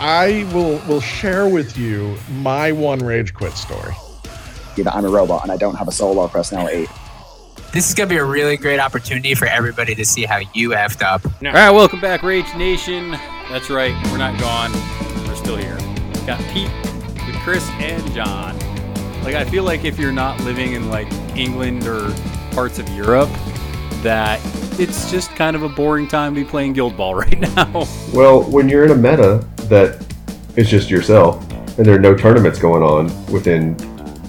I will will share with you my one rage quit story. That I'm a robot and I don't have a soul solo personality. This is gonna be a really great opportunity for everybody to see how you effed up. All right, welcome back, Rage Nation. That's right, we're not gone. We're still here. Got Pete with Chris and John. Like, I feel like if you're not living in like England or parts of Europe, that it's just kind of a boring time to be playing Guild Ball right now. Well, when you're in a meta that is just yourself and there are no tournaments going on within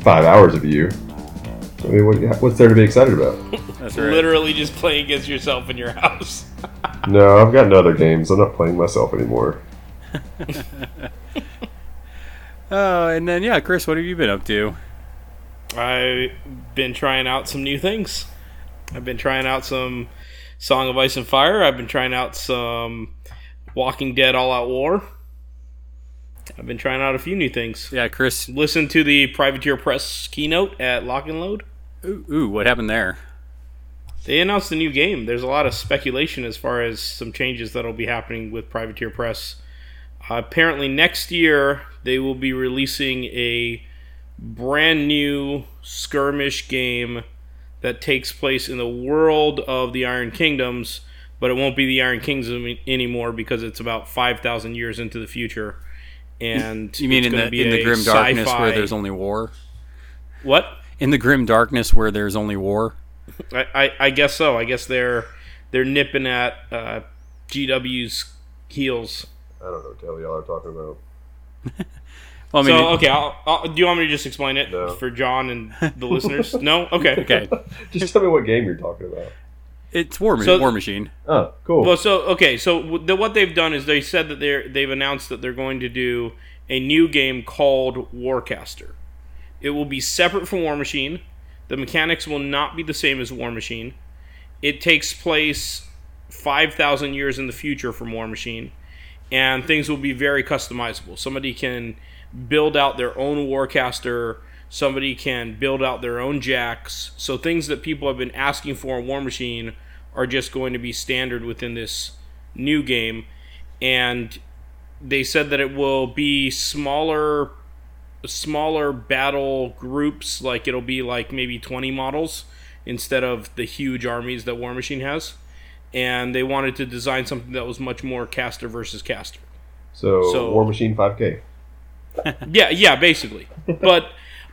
five hours of you, I mean, what, what's there to be excited about? That's right. Literally just playing against yourself in your house. No, I've gotten other games. I'm not playing myself anymore. Oh, and then yeah, Chris, what have you been up to? I've been trying out some new things. I've been trying out some Song of Ice and Fire. I've been trying out some Walking Dead All Out War. I've been trying out a few new things. Yeah, Chris. Listen to the Privateer Press keynote at Lock and Load. Ooh, ooh what happened there? They announced a new game. There's a lot of speculation as far as some changes that'll be happening with Privateer Press. Uh, apparently, next year they will be releasing a brand new skirmish game that takes place in the world of the Iron Kingdoms, but it won't be the Iron Kingdom anymore because it's about 5,000 years into the future. And You mean in the in the grim darkness where sci-fi- there's only war? what? In the grim darkness where there's only war? I, I, I guess so. I guess they're they're nipping at uh, GW's heels. I don't know what the hell y'all are talking about. Well, I mean, so okay, I'll, I'll, do you want me to just explain it No. for John and the listeners? No, okay, okay, Just tell me what game you're talking about. It's War, So- war Machine. Oh, cool. Well, so okay, so the, what they've done is they said that they're they've announced that they're going to do a new game called Warcaster. It will be separate from War Machine. The mechanics will not be the same as War Machine. It takes place five thousand years in the future from War Machine, and things will be very customizable. Somebody can build out their own Warcaster. Somebody can build out their own jacks. So things that people have been asking for in War Machine are just going to be standard within this new game. And they said that it will be smaller smaller battle groups like it'll be like maybe 20 models instead of the huge armies that War Machine has. And they wanted to design something that was much more caster versus caster. so, so- War Machine 5K. Yeah, yeah, basically. But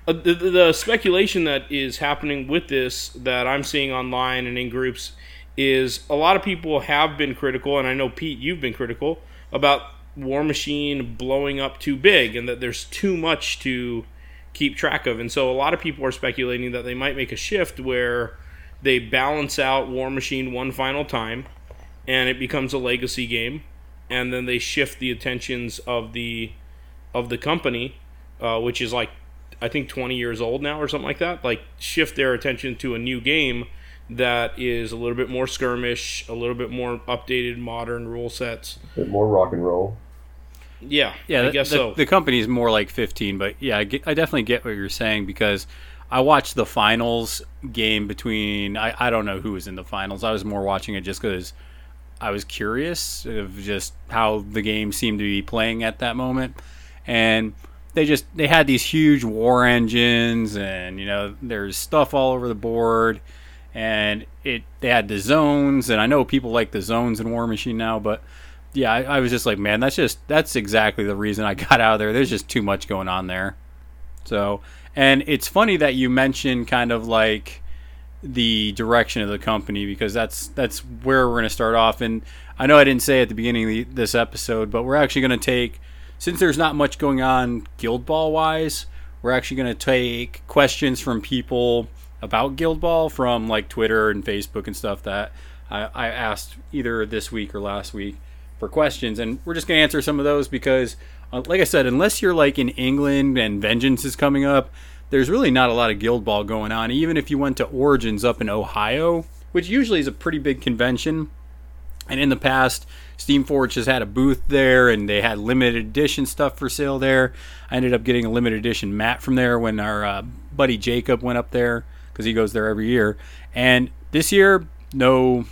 uh, the, the the speculation that is happening with this that I'm seeing online and in groups is a lot of people have been critical, and I know Pete, you've been critical about War Machine blowing up too big and that there's too much to keep track of. And so a lot of people are speculating that they might make a shift where they balance out War Machine one final time and it becomes a legacy game and then they shift the attentions of the of the company uh, which is like I think 20 years old now or something like that like shift their attention to a new game that is a little bit more skirmish a little bit more updated modern rule sets bit more rock and roll. yeah Yeah, I the, guess the, so the company's more like 15, but yeah, I, get, I definitely get what you're saying because I watched the finals game between I, I don't know who was in the finals. I was more watching it just because I was curious of just how the game seemed to be playing at that moment, and they just they had these huge war engines and you know there's stuff all over the board and it they had the zones and I know people like the zones in War Machine now, but yeah, I, I was just like, man, that's just that's exactly the reason I got out of there. There's just too much going on there. So, and it's funny that you mentioned kind of like the direction of the company because that's that's where we're going to start off. And I know I didn't say at the beginning of the, this episode, but we're actually going to take since there's not much going on Guild Ball wise, we're actually going to take questions from people about Guild Ball from like Twitter and Facebook and stuff that I, I asked either this week or last week. for questions, and we're just to answer some of those because, uh, like I said, unless you're like in England and Vengeance is coming up, there's really not a lot of Guild Ball going on. Even if you went to Origins up in Ohio, which usually is a pretty big convention, and in the past, Steamforge has had a booth there, and they had limited edition stuff for sale there. I ended up getting a limited edition mat from there when our uh, buddy Jacob went up there because he goes there every year. And this year, no,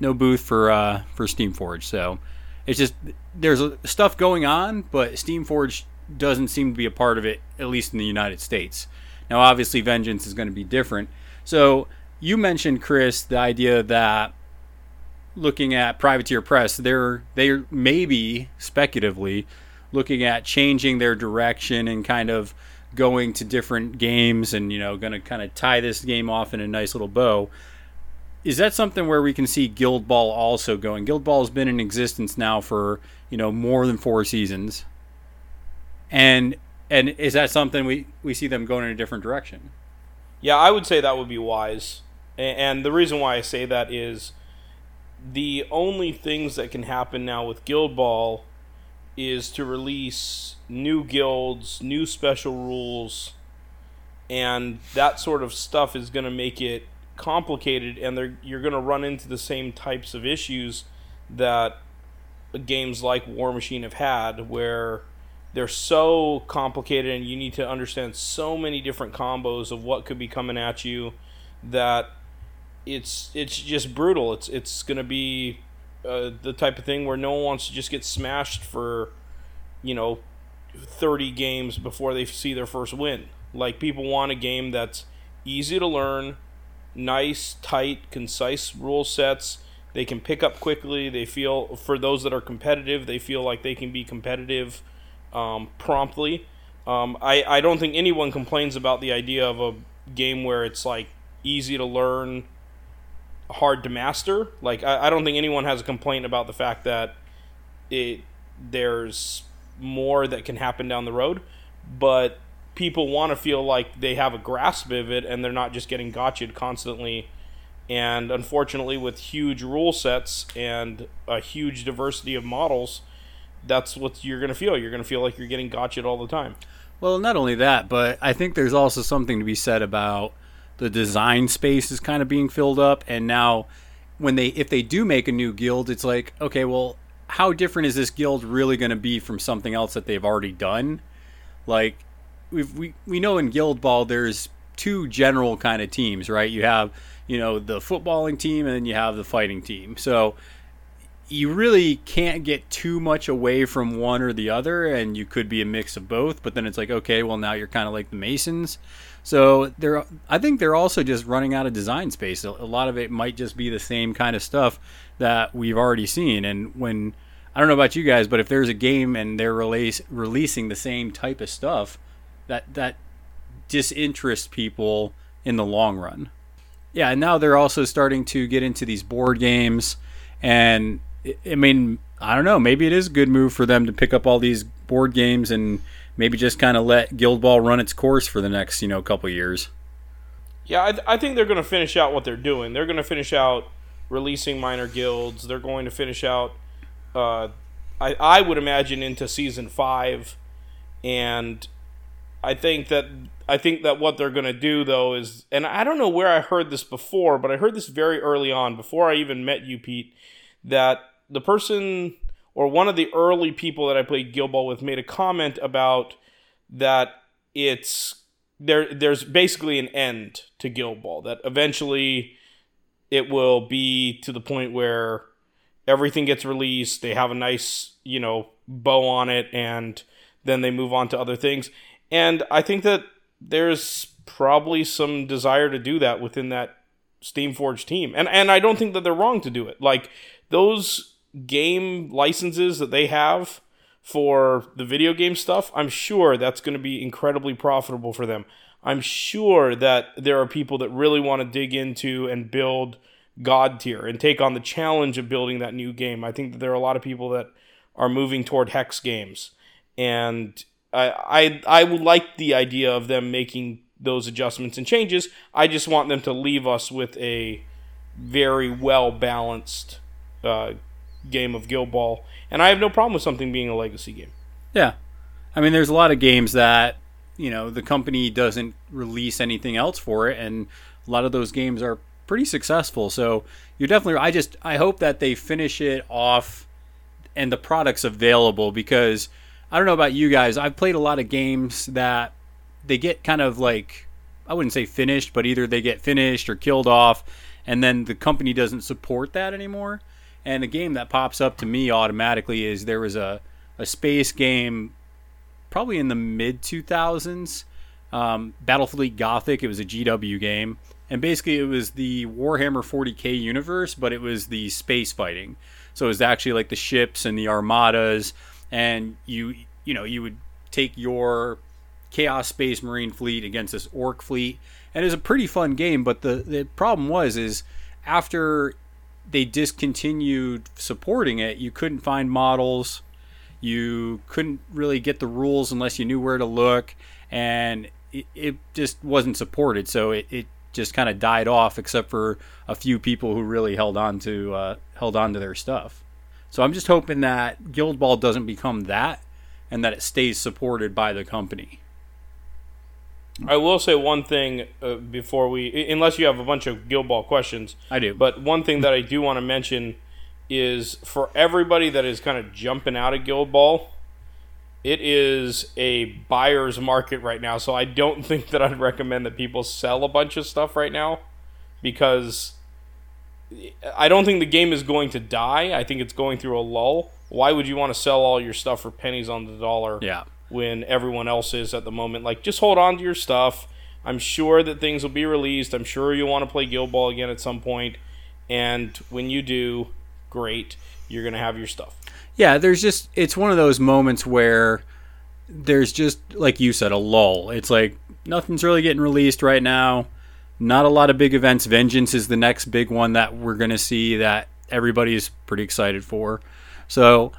no booth for uh, for Steamforge. So it's just there's stuff going on, but Steamforge doesn't seem to be a part of it, at least in the United States. Now, obviously, Vengeance is going to be different. So you mentioned, Chris, the idea that looking at Privateer Press, they're they're maybe speculatively looking at changing their direction and kind of going to different games and you know going to kind of tie this game off in a nice little bow is that something where we can see Guild Ball also going? Guild Ball has been in existence now for you know more than four seasons, and and is that something we we see them going in a different direction? Yeah, I would say that would be wise, and the reason why I say that is the only things that can happen now with Guild Ball is to release new guilds, new special rules, and that sort of stuff is going to make it complicated and you're going to run into the same types of issues that games like War Machine have had where they're so complicated and you need to understand so many different combos of what could be coming at you that it's it's just brutal. It's it's going to be uh, the type of thing where no one wants to just get smashed for you know 30 games before they see their first win. Like people want a game that's easy to learn, nice, tight, concise rule sets. They can pick up quickly. They feel, for those that are competitive, they feel like they can be competitive um, promptly. Um, I, I don't think anyone complains about the idea of a game where it's like easy to learn, hard to master. Like I, I don't think anyone has a complaint about the fact that it there's more that can happen down the road. But people want to feel like they have a grasp of it and they're not just getting gotcha'd constantly. And unfortunately, with huge rule sets and a huge diversity of models, that's what you're going to feel. You're going to feel like you're getting gotcha'd all the time. Well, not only that, but I think there's also something to be said about the design space is kind of being filled up, and now when they if they do make a new guild, it's like okay, well, how different is this guild really going to be from something else that they've already done? Like we've, we we know in Guild Ball there's two general kind of teams, right? You have you know the footballing team and then you have the fighting team. So you really can't get too much away from one or the other, and you could be a mix of both. But then it's like, okay, well now you're kind of like the Masons. So they're, I think they're also just running out of design space. A lot of it might just be the same kind of stuff that we've already seen. And when I don't know about you guys, but if there's a game and they're release, releasing the same type of stuff, that that disinterests people in the long run. Yeah, and now they're also starting to get into these board games, and I mean, I don't know, maybe it is a good move for them to pick up all these board games and maybe just kind of let Guild Ball run its course for the next you know couple years. Yeah, I, th- I think they're going to finish out what they're doing. They're going to finish out releasing minor guilds. They're going to finish out. Uh, I I would imagine into season five, and I think that I think that what they're going to do though is, and I don't know where I heard this before, but I heard this very early on before I even met you, Pete, that the person or one of the early people that I played Guild Ball with made a comment about that it's there. There's basically an end to Guild Ball that eventually it will be to the point where everything gets released. They have a nice you know bow on it and then they move on to other things and I think that there's probably some desire to do that within that Steamforge team. And and I don't think that they're wrong to do it. Like those game licenses that they have for the video game stuff, I'm sure that's going to be incredibly profitable for them. I'm sure that there are people that really want to dig into and build Godtear and take on the challenge of building that new game. I think that there are a lot of people that are moving toward hex games. And I, I I would like the idea of them making those adjustments and changes. I just want them to leave us with a very well balanced uh, game of Guild Ball, and I have no problem with something being a legacy game. Yeah. I mean, there's a lot of games that, you know, the company doesn't release anything else for it, and a lot of those games are pretty successful. So you're definitely, I just, I hope that they finish it off and the product's available because I don't know about you guys. I've played a lot of games that they get kind of like, I wouldn't say finished, but either they get finished or killed off, and then the company doesn't support that anymore. And the game that pops up to me automatically is there was a, a space game probably in the mid 2000s. Um, Battlefleet Gothic. It was a GW game, and basically it was the Warhammer 40k universe, but it was the space fighting. So it was actually like the ships and the armadas, and you you know you would take your Chaos Space Marine fleet against this Orc fleet, and it was a pretty fun game. But the the problem was is after they discontinued supporting it, you couldn't find models you couldn't really get the rules unless you knew where to look, and it, it just wasn't supported. So it, it just kind of died off, except for a few people who really held on to uh, held on to their stuff. So I'm just hoping that Guild Ball doesn't become that, and that it stays supported by the company. I will say one thing uh, before we, unless you have a bunch of Guild Ball questions. I do. But one thing that I do want to mention is for everybody that is kind of jumping out of Guild Ball, it is a buyer's market right now. So I don't think that I'd recommend that people sell a bunch of stuff right now because I don't think the game is going to die. I think it's going through a lull. Why would you want to sell all your stuff for pennies on the dollar Yeah. When everyone else is at the moment? Like, just hold on to your stuff. I'm sure that things will be released. I'm sure you'll want to play Guild Ball again at some point. And when you do, great. You're going to have your stuff. Yeah, there's just it's one of those moments where there's just like you said a lull. It's like nothing's really getting released right now. Not a lot of big events. Vengeance is the next big one that we're going to see that everybody's pretty excited for. So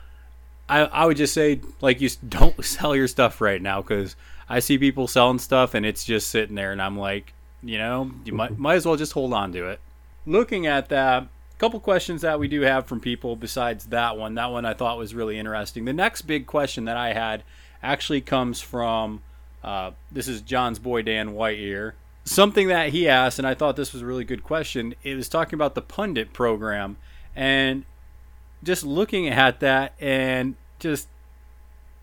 I I would just say like you don't sell your stuff right now cuz I see people selling stuff and it's just sitting there and I'm like, you know, you might might as well just hold on to it. Looking at that a couple questions that we do have from people besides that one. That one I thought was really interesting. The next big question that I had actually comes from uh, this is John's boy Dan Whiteear. Something that he asked, and I thought this was a really good question. It was talking about the pundit program, and just looking at that, and just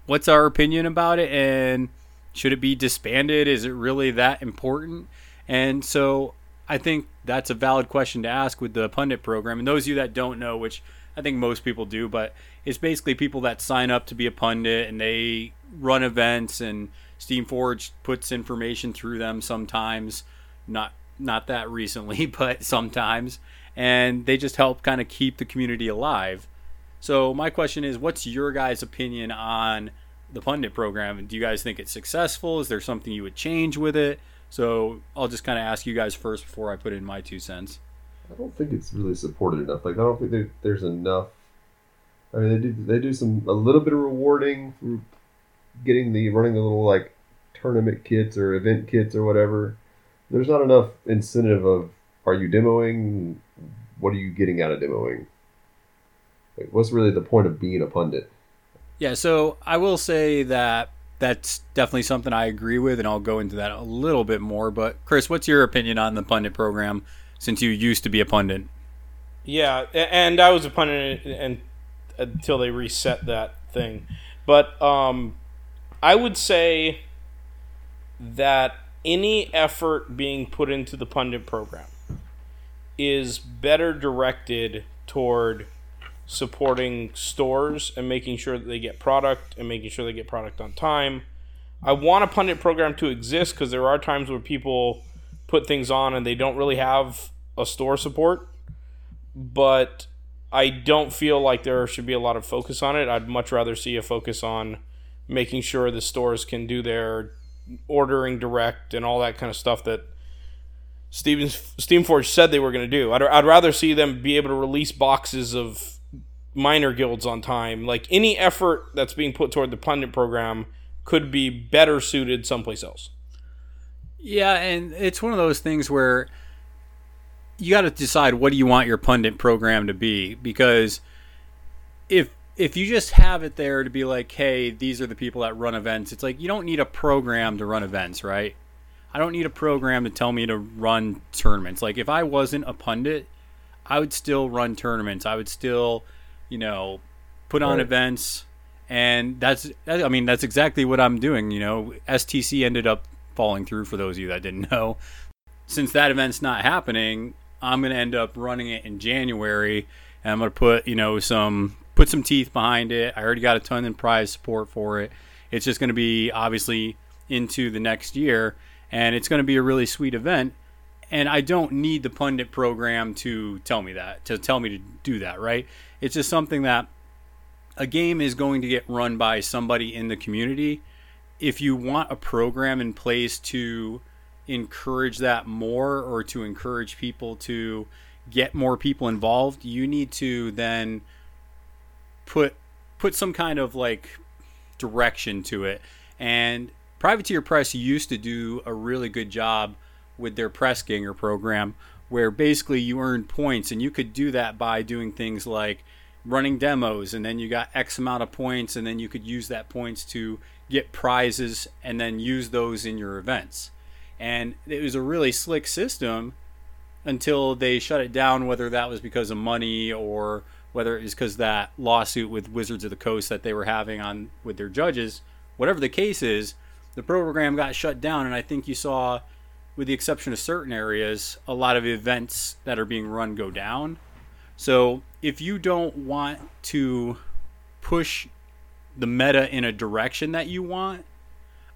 what's our opinion about it, and should it be disbanded? Is it really that important? And so I think that's a valid question to ask with the pundit program. And those of you that don't know, which I think most people do, but it's basically people that sign up to be a pundit and they run events and Steamforge puts information through them sometimes, not not that recently, but sometimes, and they just help kind of keep the community alive. So my question is, what's your guys' opinion on the pundit program? Do you guys think it's successful? Is there something you would change with it? So I'll just kind of ask you guys first before I put in my two cents. I don't think it's really supported enough. Like I don't think there, there's enough. I mean, they do they do some a little bit of rewarding for getting the running the little like tournament kits or event kits or whatever. There's not enough incentive of are you demoing? What are you getting out of demoing? Like, what's really the point of being a pundit? Yeah, so I will say that that's definitely something I agree with, and I'll go into that a little bit more. But Chris, what's your opinion on the pundit program since you used to be a pundit? Yeah, and I was a pundit and until they reset that thing. But um, I would say that any effort being put into the pundit program is better directed toward supporting stores and making sure that they get product and making sure they get product on time. I want a pundit program to exist because there are times where people put things on and they don't really have a store support but I don't feel like there should be a lot of focus on it. I'd much rather see a focus on making sure the stores can do their ordering direct and all that kind of stuff that Stevens Steamforge said they were going to do. I'd, I'd rather see them be able to release boxes of minor guilds on time. Like any effort that's being put toward the pundit program could be better suited someplace else. Yeah, and it's one of those things where you got to decide what do you want your pundit program to be because if if you just have it there to be like, hey, these are the people that run events, it's like you don't need a program to run events, right? I don't need a program to tell me to run tournaments. Like if I wasn't a pundit, I would still run tournaments. I would still, you know, put on Right. events, and that's I mean that's exactly what I'm doing. You know, STC ended up falling through for those of you that didn't know. Since that event's not happening, I'm gonna end up running it in January, and I'm gonna put you know some put some teeth behind it. I already got a ton in prize support for it. It's just gonna be obviously into the next year, and it's gonna be a really sweet event and I don't need the pundit program to tell me that, to tell me to do that, right? It's just something that a game is going to get run by somebody in the community. If you want a program in place to encourage that more or to encourage people to get more people involved, you need to then put put some kind of like direction to it. And Privateer Press used to do a really good job with their press ganger program where basically you earned points and you could do that by doing things like running demos and then you got x amount of points and then you could use that points to get prizes and then use those in your events. And it was a really slick system until they shut it down whether that was because of money or whether it was because that lawsuit with wizards of the coast that they were having on with their judges. Whatever the case is the program got shut down and i think you saw with the exception of certain areas, a lot of events that are being run go down. So if you don't want to push the meta in a direction that you want,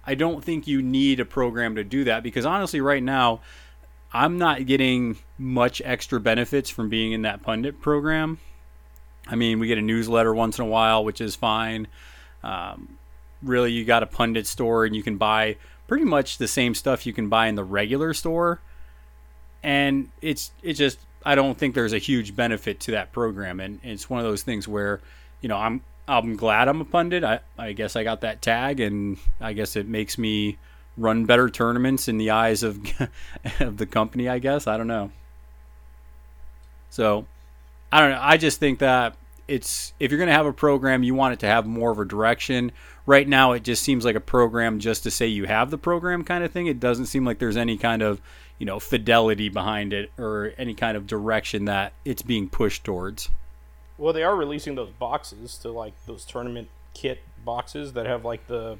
I don't think you need a program to do that because honestly, right now, I'm not getting much extra benefits from being in that pundit program. I mean, we get a newsletter once in a while, which is fine. Um, really, you got a pundit store and you can buy pretty much the same stuff you can buy in the regular store. And it's it's just I don't think there's a huge benefit to that program. And it's one of those things where you know I'm I'm glad I'm a pundit. I, I guess I got that tag and I guess it makes me run better tournaments in the eyes of of the company I guess. I don't know. So I don't know. I just think that it's if you're going to have a program you want it to have more of a direction right now it just seems like a program just to say you have the program kind of thing it doesn't seem like there's any kind of you know fidelity behind it or any kind of direction that it's being pushed towards Well, they are releasing those boxes to like those tournament kit boxes that have like the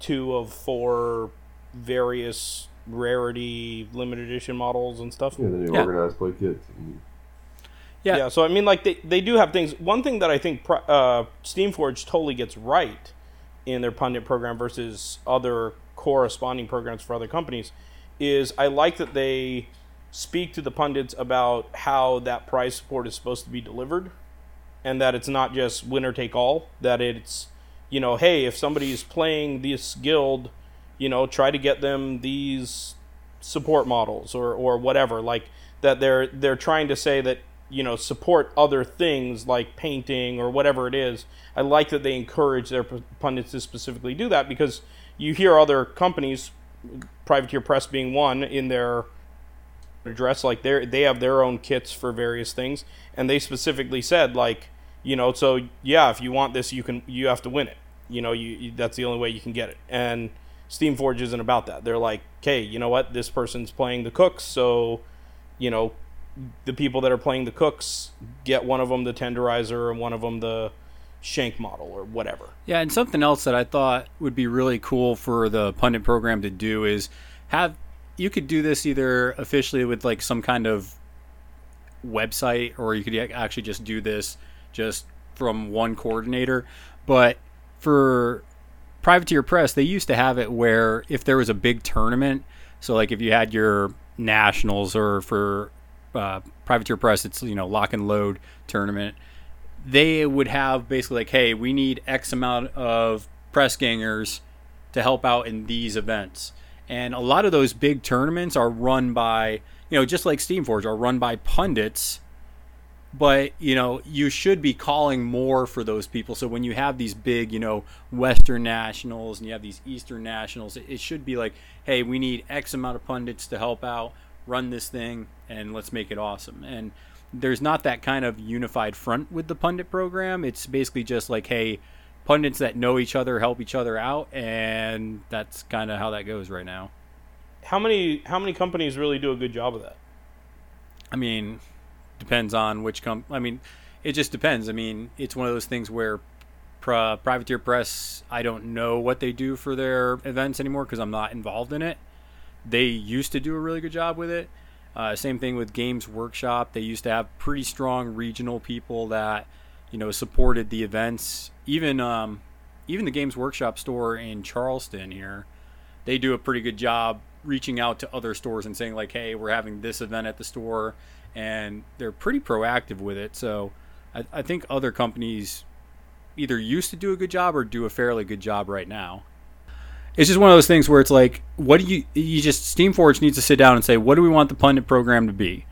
two of four various rarity limited edition models and stuff. Yeah, the new Yeah. organized play kits. Yeah. Yeah, so I mean, like they, they do have things. One thing that I think Pri- uh, Steamforge totally gets right in their pundit program versus other corresponding programs for other companies is I like that they speak to the pundits about how that prize support is supposed to be delivered, and that it's not just winner take all. That it's you know, hey, if somebody's playing this guild, you know, try to get them these support models or or whatever. Like that they're they're trying to say that you know support other things like painting or whatever it is. I like that they encourage their pundits to specifically do that because you hear other companies, Privateer Press being one, in their address like they they have their own kits for various things, and they specifically said like you know so yeah if you want this you can you have to win it. You know you, you that's the only way you can get it. And steamforge isn't about that. They're like okay you know what? This person's playing the cooks so you know the people that are playing the cooks get one of them the tenderizer and one of them the shank model or whatever Yeah, and something else that I thought would be really cool for the pundit program to do is have you could do this either officially with like some kind of website or you could actually just do this just from one coordinator. But for Privateer Press, they used to have it where if there was a big tournament, so like if you had your nationals or for uh, Privateer Press, it's you know lock and load tournament they would have basically like, hey, we need X amount of press gangers to help out in these events. And a lot of those big tournaments are run by, you know, just like Steamforge, are run by pundits. But, you know, you should be calling more for those people. So when you have these big, you know, Western nationals and you have these Eastern nationals, it, it should be like, hey, we need X amount of pundits to help out, run this thing, and let's make it awesome. And there's not that kind of unified front with the pundit program. It's basically just like, hey, pundits that know each other help each other out, and that's kind of how that goes right now. How many how many companies really do a good job of that? I mean, depends on which com. I mean, it just depends. I mean, it's one of those things where pri- privateer press. I don't know what they do for their events anymore because I'm not involved in it. They used to do a really good job with it. Uh, same thing with Games Workshop. They used to have pretty strong regional people that you know supported the events. Even um, even the Games Workshop store in Charleston here, they do a pretty good job reaching out to other stores and saying like, "Hey, we're having this event at the store," and they're pretty proactive with it. So I, I think other companies either used to do a good job or do a fairly good job right now. It's just one of those things where it's like, what do you you just Steamforge needs to sit down and say, what do we want the pundit program to be?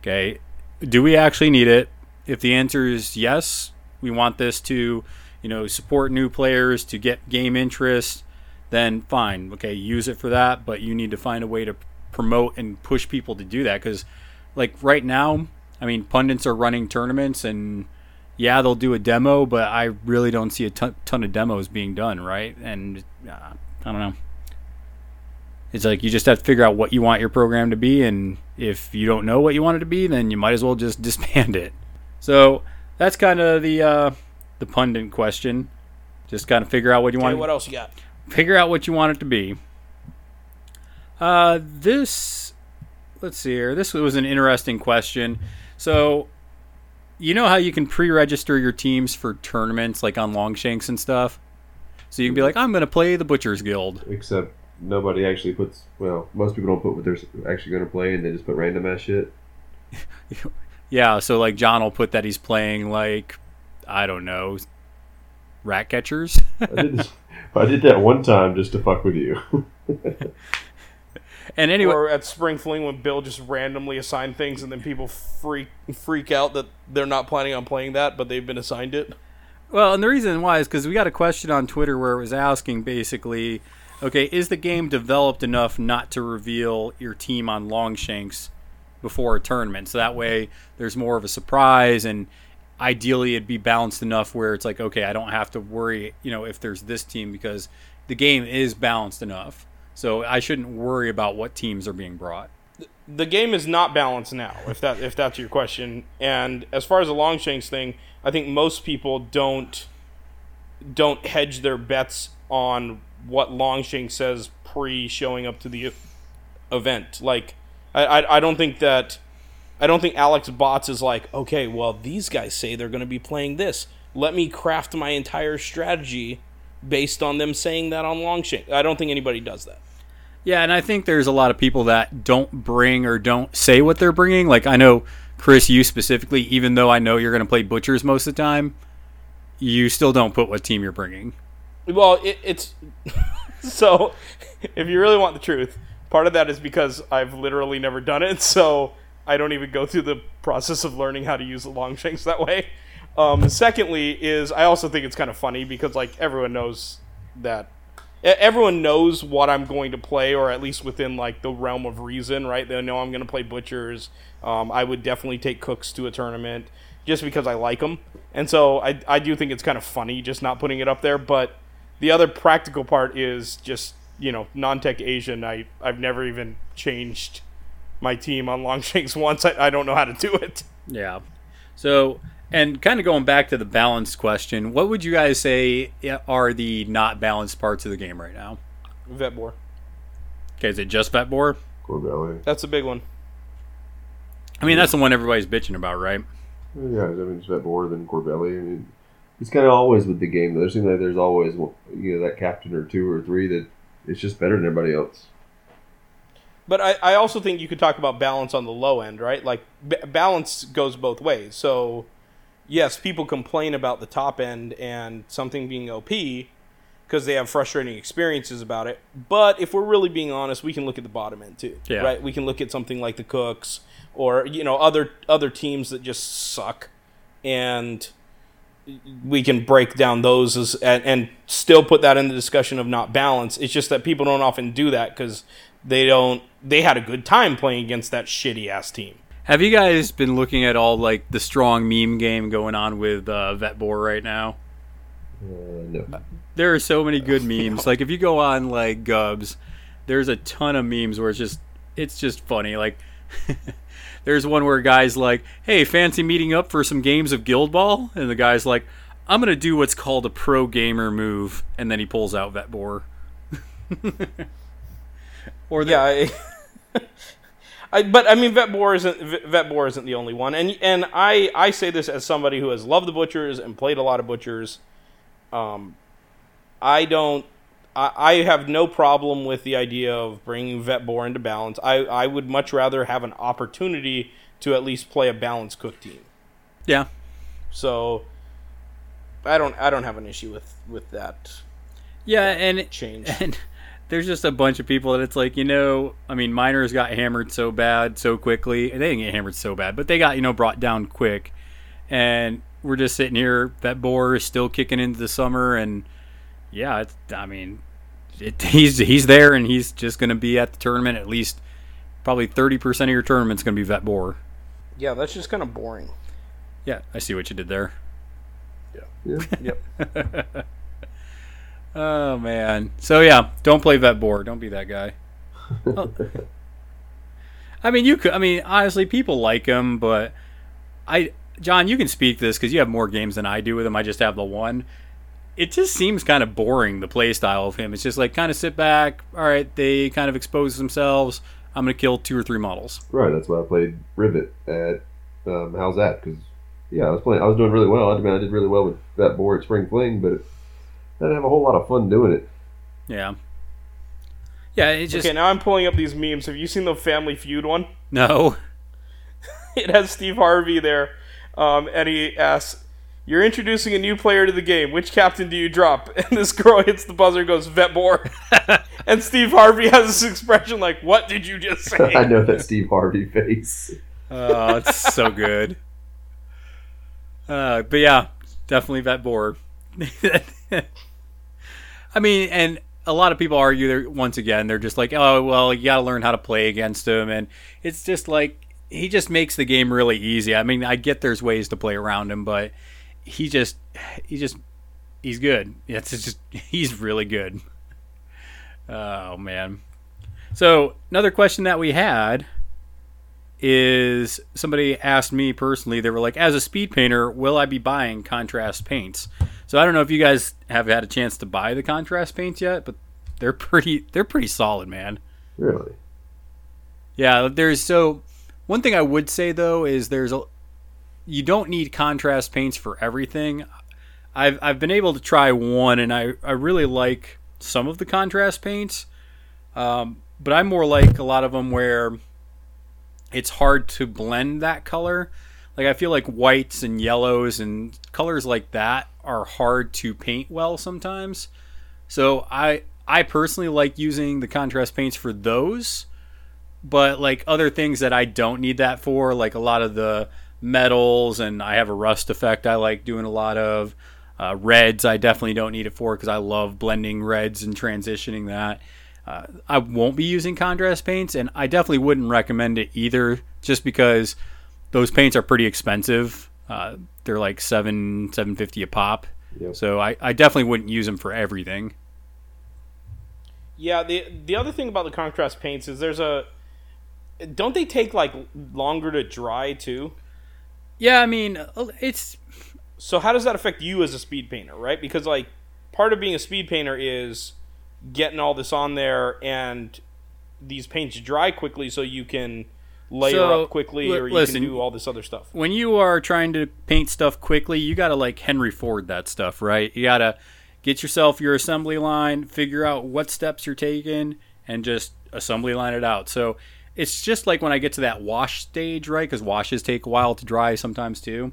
Okay, do we actually need it? If the answer is yes, we want this to, you know, support new players to get game interest, then fine. Okay, use it for that, but you need to find a way to promote and push people to do that because, like right now, I mean, pundits are running tournaments and yeah, they'll do a demo, but I really don't see a ton, ton of demos being done, right? And uh, I don't know. It's like you just have to figure out what you want your program to be, and if you don't know what you want it to be, then you might as well just disband it. So that's kind of the uh, the pundit question. Just kind of figure out what you Okay, want. what else you got? Figure out what you want it to be. Uh, this, let's see here. This was an interesting question. So, you know how you can pre-register your teams for tournaments, like on Longshanks and stuff. So you can be like, I'm going to play the Butchers Guild. Except nobody actually puts. Well, most people don't put what they're actually going to play, and they just put random ass shit. Yeah, so like John will put that he's playing like, I don't know, rat catchers. I did. This, I did that one time just to fuck with you. and anyway, Or at Spring Fling when Bill just randomly assigned things and then people freak freak out that they're not planning on playing that, but they've been assigned it. Well, and the reason why is because we got a question on Twitter where it was asking basically, okay, is the game developed enough not to reveal your team on Longshanks before a tournament? So that way there's more of a surprise, and ideally it'd be balanced enough where it's like, okay, I don't have to worry, you know, if there's this team because the game is balanced enough. So I shouldn't worry about what teams are being brought. the game is not balanced now if that if that's your question and as far as the longshanks thing i think most people don't don't hedge their bets on what longshanks says pre showing up to the event. Like I, I i don't think that i don't think alex bots is like okay well these guys say they're going to be playing this. Let me craft my entire strategy based on them saying that on longshanks i don't think anybody does that. Yeah, and I think there's a lot of people that don't bring or don't say what they're bringing. Like I know Chris, you specifically, even though I know you're going to play butchers most of the time, you still don't put what team you're bringing. Well, it, it's so. If you really want the truth, part of that is because I've literally never done it, so I don't even go through the process of learning how to use the long shanks that way. Um, secondly, is I also think it's kind of funny because like everyone knows that everyone knows what I'm going to play, or at least within like the realm of reason, right? They know I'm going to play butchers. Um, I would definitely take cooks to a tournament just because I like them, and so I I do think it's kind of funny just not putting it up there. But the other practical part is just you know non-tech Asian. I I've never even changed my team on Longshanks once. I, I don't know how to do it. Yeah. So, and kind of going back to the balance question, what would you guys say are the not balanced parts of the game right now? Vet Boar. Okay, is it just Vet Boar? Corbelli. That's a big one. I mean, that's the one everybody's bitching about, right? Yeah, I mean, it's that more than Corbelli. I mean, it's kind of always with the game. Though. It seems like there's always you know that captain or two or three that it's just better than everybody else. But I, I also think you could talk about balance on the low end, right? Like b- balance goes both ways. So, yes, people complain about the top end and something being OP because they have frustrating experiences about it. But if we're really being honest, we can look at the bottom end too, Yeah. right? We can look at something like the Cooks or you know other other teams that just suck, and we can break down those as, and, and still put that in the discussion of not balance. It's just that people don't often do that because they don't. They had a good time playing against that shitty ass team. Have you guys been looking at all like the strong meme game going on with uh, Vet Boar right now? Uh, no. There are so many good memes. Like if you go on like Gubs, there's a ton of memes where it's just it's just funny. Like there's one where a guy's like, "Hey, fancy meeting up for some games of Guild Ball?" And the guy's like, "I'm gonna do what's called a pro gamer move," and then he pulls out Vet Boar. or the, Yeah, I, I but I mean Vet Boar isn't Vet Boar isn't the only one, and and I I say this as somebody who has loved the butchers and played a lot of butchers. Um, I don't. I, I have no problem with the idea of bringing Vet Boar into balance. I, I would much rather have an opportunity to at least play a balanced cook team. yeah, So I don't I don't have an issue with with that yeah, and it, change. and there's just a bunch of people that it's like you know i mean miners got hammered so bad so quickly they didn't get hammered so bad but they got you know brought down quick and we're just sitting here that boar is still kicking into the summer and yeah it's, i mean it, he's he's there and he's just going to be at the tournament at least probably 30% of your tournament's going to be vet boar Yeah, that's just kind of boring. yeah i see what you did there Yeah. Yep. Oh man. So yeah, don't play vet boar. Don't be that guy. I mean, you could. I mean, honestly, people like him, but I, John, you can speak this because you have more games than I do with him. I just have the one. It just seems kind of boring the play style of him. It's just like kind of sit back. All right, they kind of expose themselves. I'm gonna kill two or three models. Right, that's why I played Rivet at um, How's That? Because yeah, I was playing. I was doing really well. I mean, I did really well with that board at Spring Fling, but I didn't have a whole lot of fun doing it. Yeah. Yeah. It just okay, now I'm pulling up these memes. Have you seen the Family Feud one? no. It has Steve Harvey there, um, and he asks, "You're introducing a new player to the game. Which captain do you drop?" And this girl hits the buzzer, and goes Vet Boar, and Steve Harvey has this expression like, "What did you just say? I know that Steve Harvey face. Oh, it's so good. Uh, but yeah, definitely vet boar. I mean, and a lot of people argue there once again they're just like, oh well, you got to learn how to play against him, and it's just like he just makes the game really easy. I mean, I get there's ways to play around him, but he just he just he's good. It's just he's really good. Oh man. So another question that we had is somebody asked me personally, they were like, as a speed painter, will I be buying contrast paints? So I don't know if you guys have had a chance to buy the contrast paints yet, but they're pretty they're pretty solid, man. Really? Yeah, there's so one thing I would say though is there's a you don't need contrast paints for everything. I've I've been able to try one and I, I really like some of the contrast paints. Um, but I'm more like a lot of them where it's hard to blend that color. Like I feel like whites and yellows and colors like that are hard to paint well sometimes. So I I personally like using the contrast paints for those. But like other things that I don't need that for, like a lot of the metals and I have a rust effect I like doing a lot of. Uh, reds I definitely don't need it for because I love blending reds and transitioning that. Uh, I won't be using contrast paints, and I definitely wouldn't recommend it either, just because those paints are pretty expensive. Uh, they're like seven seven fifty a pop, Yep. so I, I definitely wouldn't use them for everything. Yeah, the the other thing about the contrast paints is there's a don't they take like longer to dry too? Yeah, I mean uh, it's So how does that affect you as a speed painter, right? Because like part of being a speed painter is getting all this on there and these paints dry quickly so you can layer So, up quickly or you listen, can do all this other stuff. when you are trying to paint stuff quickly, you got to like Henry Ford that stuff, right? You got to get yourself your assembly line, figure out what steps you're taking, and just assembly line it out. So it's just like when I get to that wash stage, right? Because washes take a while to dry sometimes too.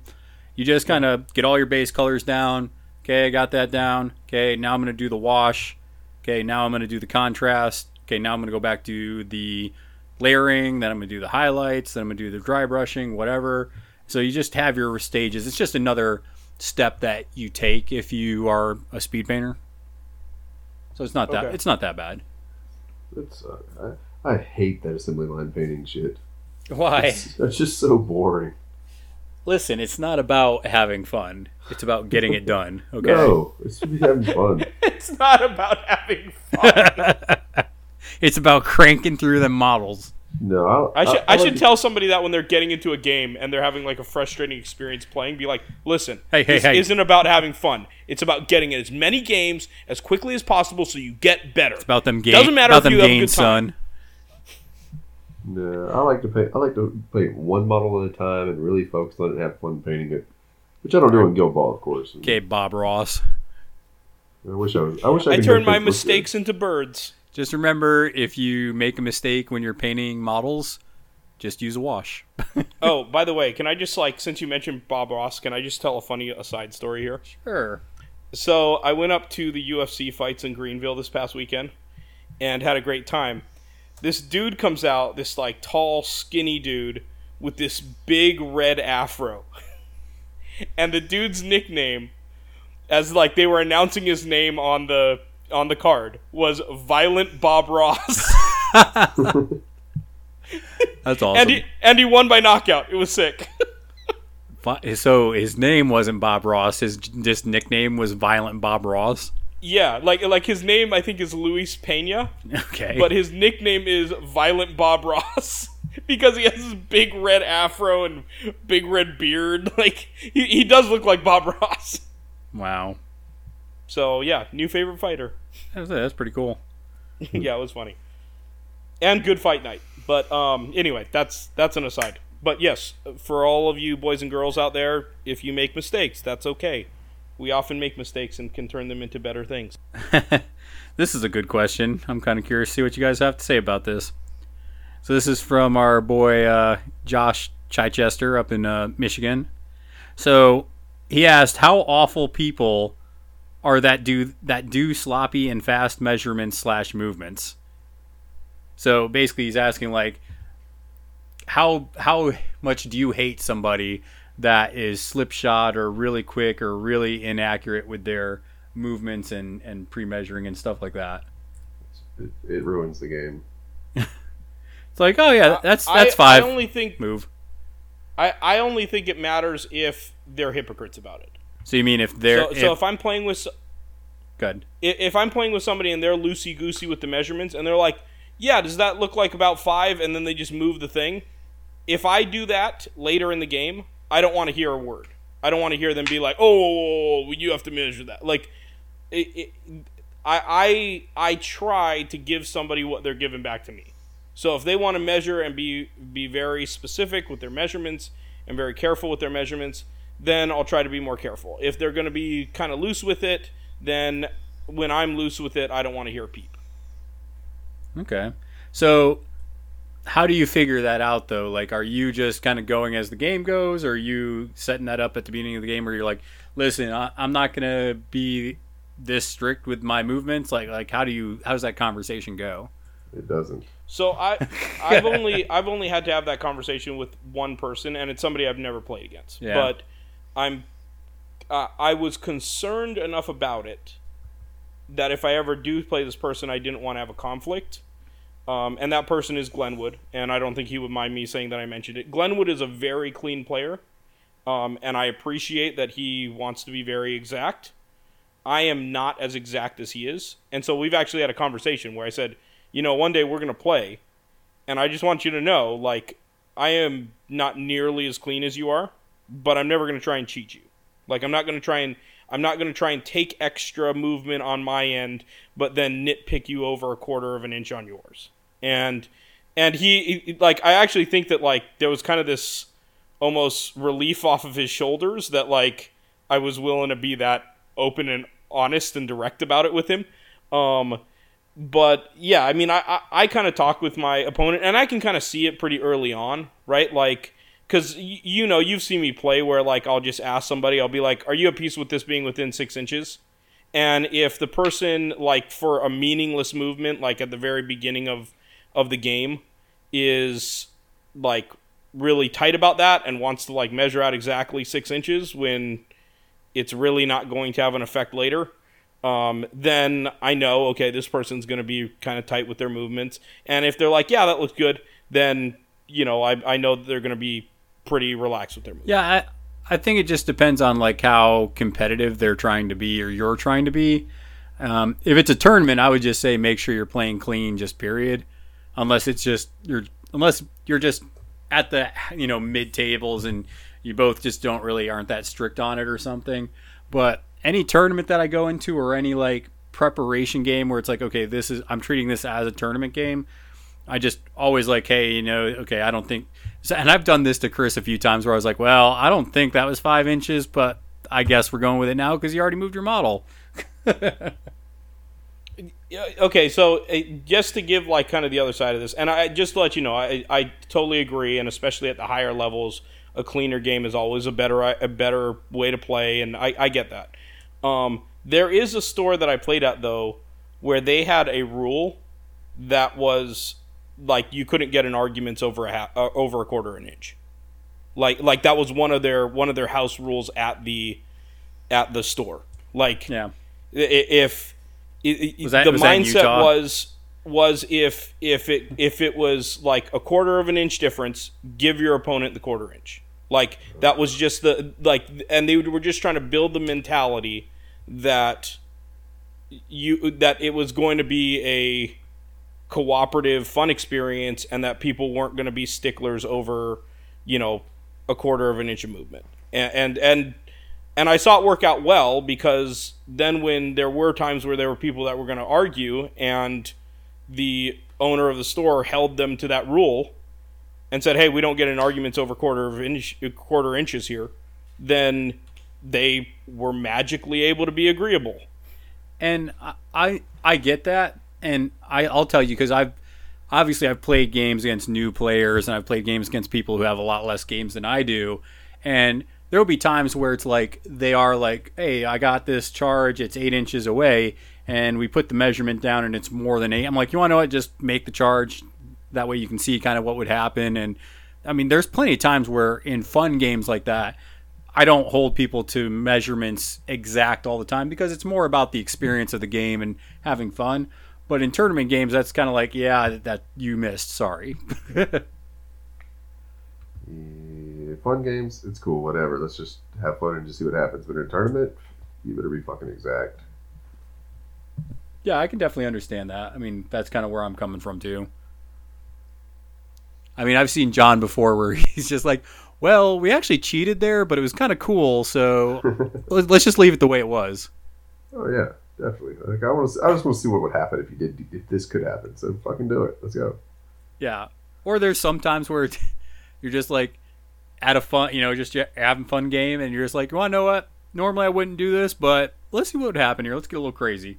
You just kind of get all your base colors down. Okay, I got that down. Okay, now I'm going to do the wash. Okay, now I'm going to do the contrast. Okay, now I'm going to go back to the layering. Then I'm going to do the highlights. Then I'm going to do the dry brushing, whatever. So you just have your stages. It's just another step that you take if you are a speed painter. So it's not that Okay. it's not that bad. It's, uh, I, I hate that assembly line painting shit. Why? That's just so boring. Listen, it's not about having fun. It's about getting it done. Okay. No, it's having fun. It's not about having fun. It's about cranking through the models. No, I, I should I, like should to- tell somebody that when they're getting into a game and they're having like a frustrating experience playing, be like, listen, Hey, hey, this hey. isn't about having fun. It's about getting as many games as quickly as possible so you get better. It's about them games. Doesn't matter about if you them have a games, good time. son. No, I like to paint. I like to paint one model at a time and really focus on it and have fun painting it, which I don't do in Guild Ball, of course. Okay, Bob Ross. I wish I was. I wish I, I could turn my mistakes into birds. Just remember, if you make a mistake when you're painting models, just use a wash. Oh, by the way, can I just like since you mentioned Bob Ross, can I just tell a funny aside story here? Sure. So I went up to the UFC fights in Greenville this past weekend and had a great time. This dude comes out, this like tall, skinny dude with this big red afro. and the dude's nickname, as like they were announcing his name on the on the card, was Violent Bob Ross. That's awesome. and he and he won by knockout. It was sick. So his name wasn't Bob Ross. His just nickname was Violent Bob Ross. yeah, like like his name I think is Luis Pena. Okay. but his nickname is Violent Bob Ross because he has this big red afro and big red beard. Like he, he does look like Bob Ross. wow. So yeah, new favorite fighter. That's, that's pretty cool. yeah, it was funny. And good fight night. But um anyway, that's that's an aside. But yes, for all of you boys and girls out there, if you make mistakes, that's okay. We often make mistakes and can turn them into better things. This is a good question. I'm kind of curious to see what you guys have to say about this. So this is from our boy uh, Josh Chichester up in uh, Michigan. So he asked, "How awful people are that do that do sloppy and fast measurements slash movements?" So basically, he's asking like, how how much do you hate somebody that is slipshod or really quick or really inaccurate with their movements and and pre-measuring and stuff like that? It, it ruins the game. It's like, oh yeah, that's that's I, five. I only think move. I, I only think it matters if they're hypocrites about it. So you mean if they're So, so if I'm playing with good? if I'm playing with somebody and they're loosey goosey with the measurements and they're like, yeah, does that look like about five? And then they just move the thing. If I do that later in the game, I don't want to hear a word. I don't want to hear them be like, oh, you have to measure that. Like, it, it, I, I I try to give somebody what they're giving back to me. So if they want to measure and be be very specific with their measurements and very careful with their measurements, then I'll try to be more careful. If they're going to be kind of loose with it, then when I'm loose with it, I don't want to hear a peep. Okay. So how do you figure that out though? Like, are you just kind of going as the game goes, or are you setting that up at the beginning of the game where you're like, listen, I, I'm not gonna be this strict with my movements? Like, like how do you how does that conversation go? It doesn't. So I I've only I've only had to have that conversation with one person, and it's somebody I've never played against. Yeah. But I'm uh, I was concerned enough about it that if I ever do play this person, I didn't want to have a conflict. Um, and that person is Glenwood, and I don't think he would mind me saying that I mentioned it. Glenwood is a very clean player, um, and I appreciate that he wants to be very exact. I am not as exact as he is, and so we've actually had a conversation where I said, you know, one day we're gonna play, and I just want you to know, like, I am not nearly as clean as you are, but I'm never gonna try and cheat you. Like, I'm not gonna try and I'm not gonna try and take extra movement on my end, but then nitpick you over a quarter of an inch on yours. And and he, he like I actually think that like there was kind of this almost relief off of his shoulders that like I was willing to be that open and honest and direct about it with him. Um, but yeah, I mean, I I, I kind of talk with my opponent, and I can kind of see it pretty early on, right? Like, because y- you know, you've seen me play where like I'll just ask somebody, I'll be like, "Are you at peace with this being within six inches?" And if the person like for a meaningless movement, like at the very beginning of of the game, is like really tight about that and wants to like measure out exactly six inches when it's really not going to have an effect later, um, then I know, okay, this person's going to be kind of tight with their movements. And if they're like, yeah, that looks good, then you know, I I know they're going to be pretty relaxed with their moves. Yeah, I, I think it just depends on like how competitive they're trying to be or you're trying to be. Um, if it's a tournament, I would just say make sure you're playing clean, just period. Unless it's just you're unless you're just at the you know mid tables and you both just don't really aren't that strict on it or something. But any tournament that I go into or any like preparation game where it's like okay, this is I'm treating this as a tournament game. I just always like, hey, you know, okay, I don't think, and I've done this to Chris a few times where I was like, well, I don't think that was five inches, but I guess we're going with it now because you already moved your model. Okay, so uh, just to give like kind of the other side of this, and I just to let you know, I, I totally agree, and especially at the higher levels, a cleaner game is always a better a better way to play, and I, I get that. Um, there is a store that I played at though, where they had a rule that was like you couldn't get an arguments over a ha- uh, over a quarter of an inch, like like that was one of their one of their house rules at the at the store. Like Yeah. if Was that- the was mindset was was if if it if it was like a quarter of an inch difference, give your opponent the quarter inch. Like that was just the like, and they were just trying to build the mentality that you that it was going to be a cooperative, fun experience, and that people weren't going to be sticklers over, you know, a quarter of an inch of movement. And and and, and I saw it work out well because then when there were times where there were people that were going to argue and the owner of the store held them to that rule and said, "Hey, we don't get in arguments over quarter of inch, quarter inches here," then they were magically able to be agreeable. and I- I I get that, and I I'll tell you because I've obviously I've played games against new players and I've played games against people who have a lot less games than I do, and there will be times where it's like they are like, hey, I got this charge, it's eight inches away, and we put the measurement down and it's more than eight. I'm like, you want to know what? Just make the charge. That way you can see kind of what would happen. And I mean, there's plenty of times where in fun games like that, I don't hold people to measurements exact all the time because it's more about the experience of the game and having fun. But in tournament games, that's kind of like, yeah, that you missed. Sorry. Yeah, fun games, it's cool, whatever. Let's just have fun and just see what happens. But in a tournament, you better be fucking exact. yeah, I can definitely understand that. I mean, that's kind of where I'm coming from too. I mean, I've seen John before where he's just like, well, we actually cheated there, but it was kind of cool, so let's just leave it the way it was. Oh yeah, definitely. Like I want to, I just want to see what would happen if you did, if this could happen. So fucking do it. Let's go. Yeah. Or there's sometimes where you're just like at a fun, you know, just having fun game, and you're just like, you want to know what? Normally I wouldn't do this, but let's see what would happen here. Let's get a little crazy.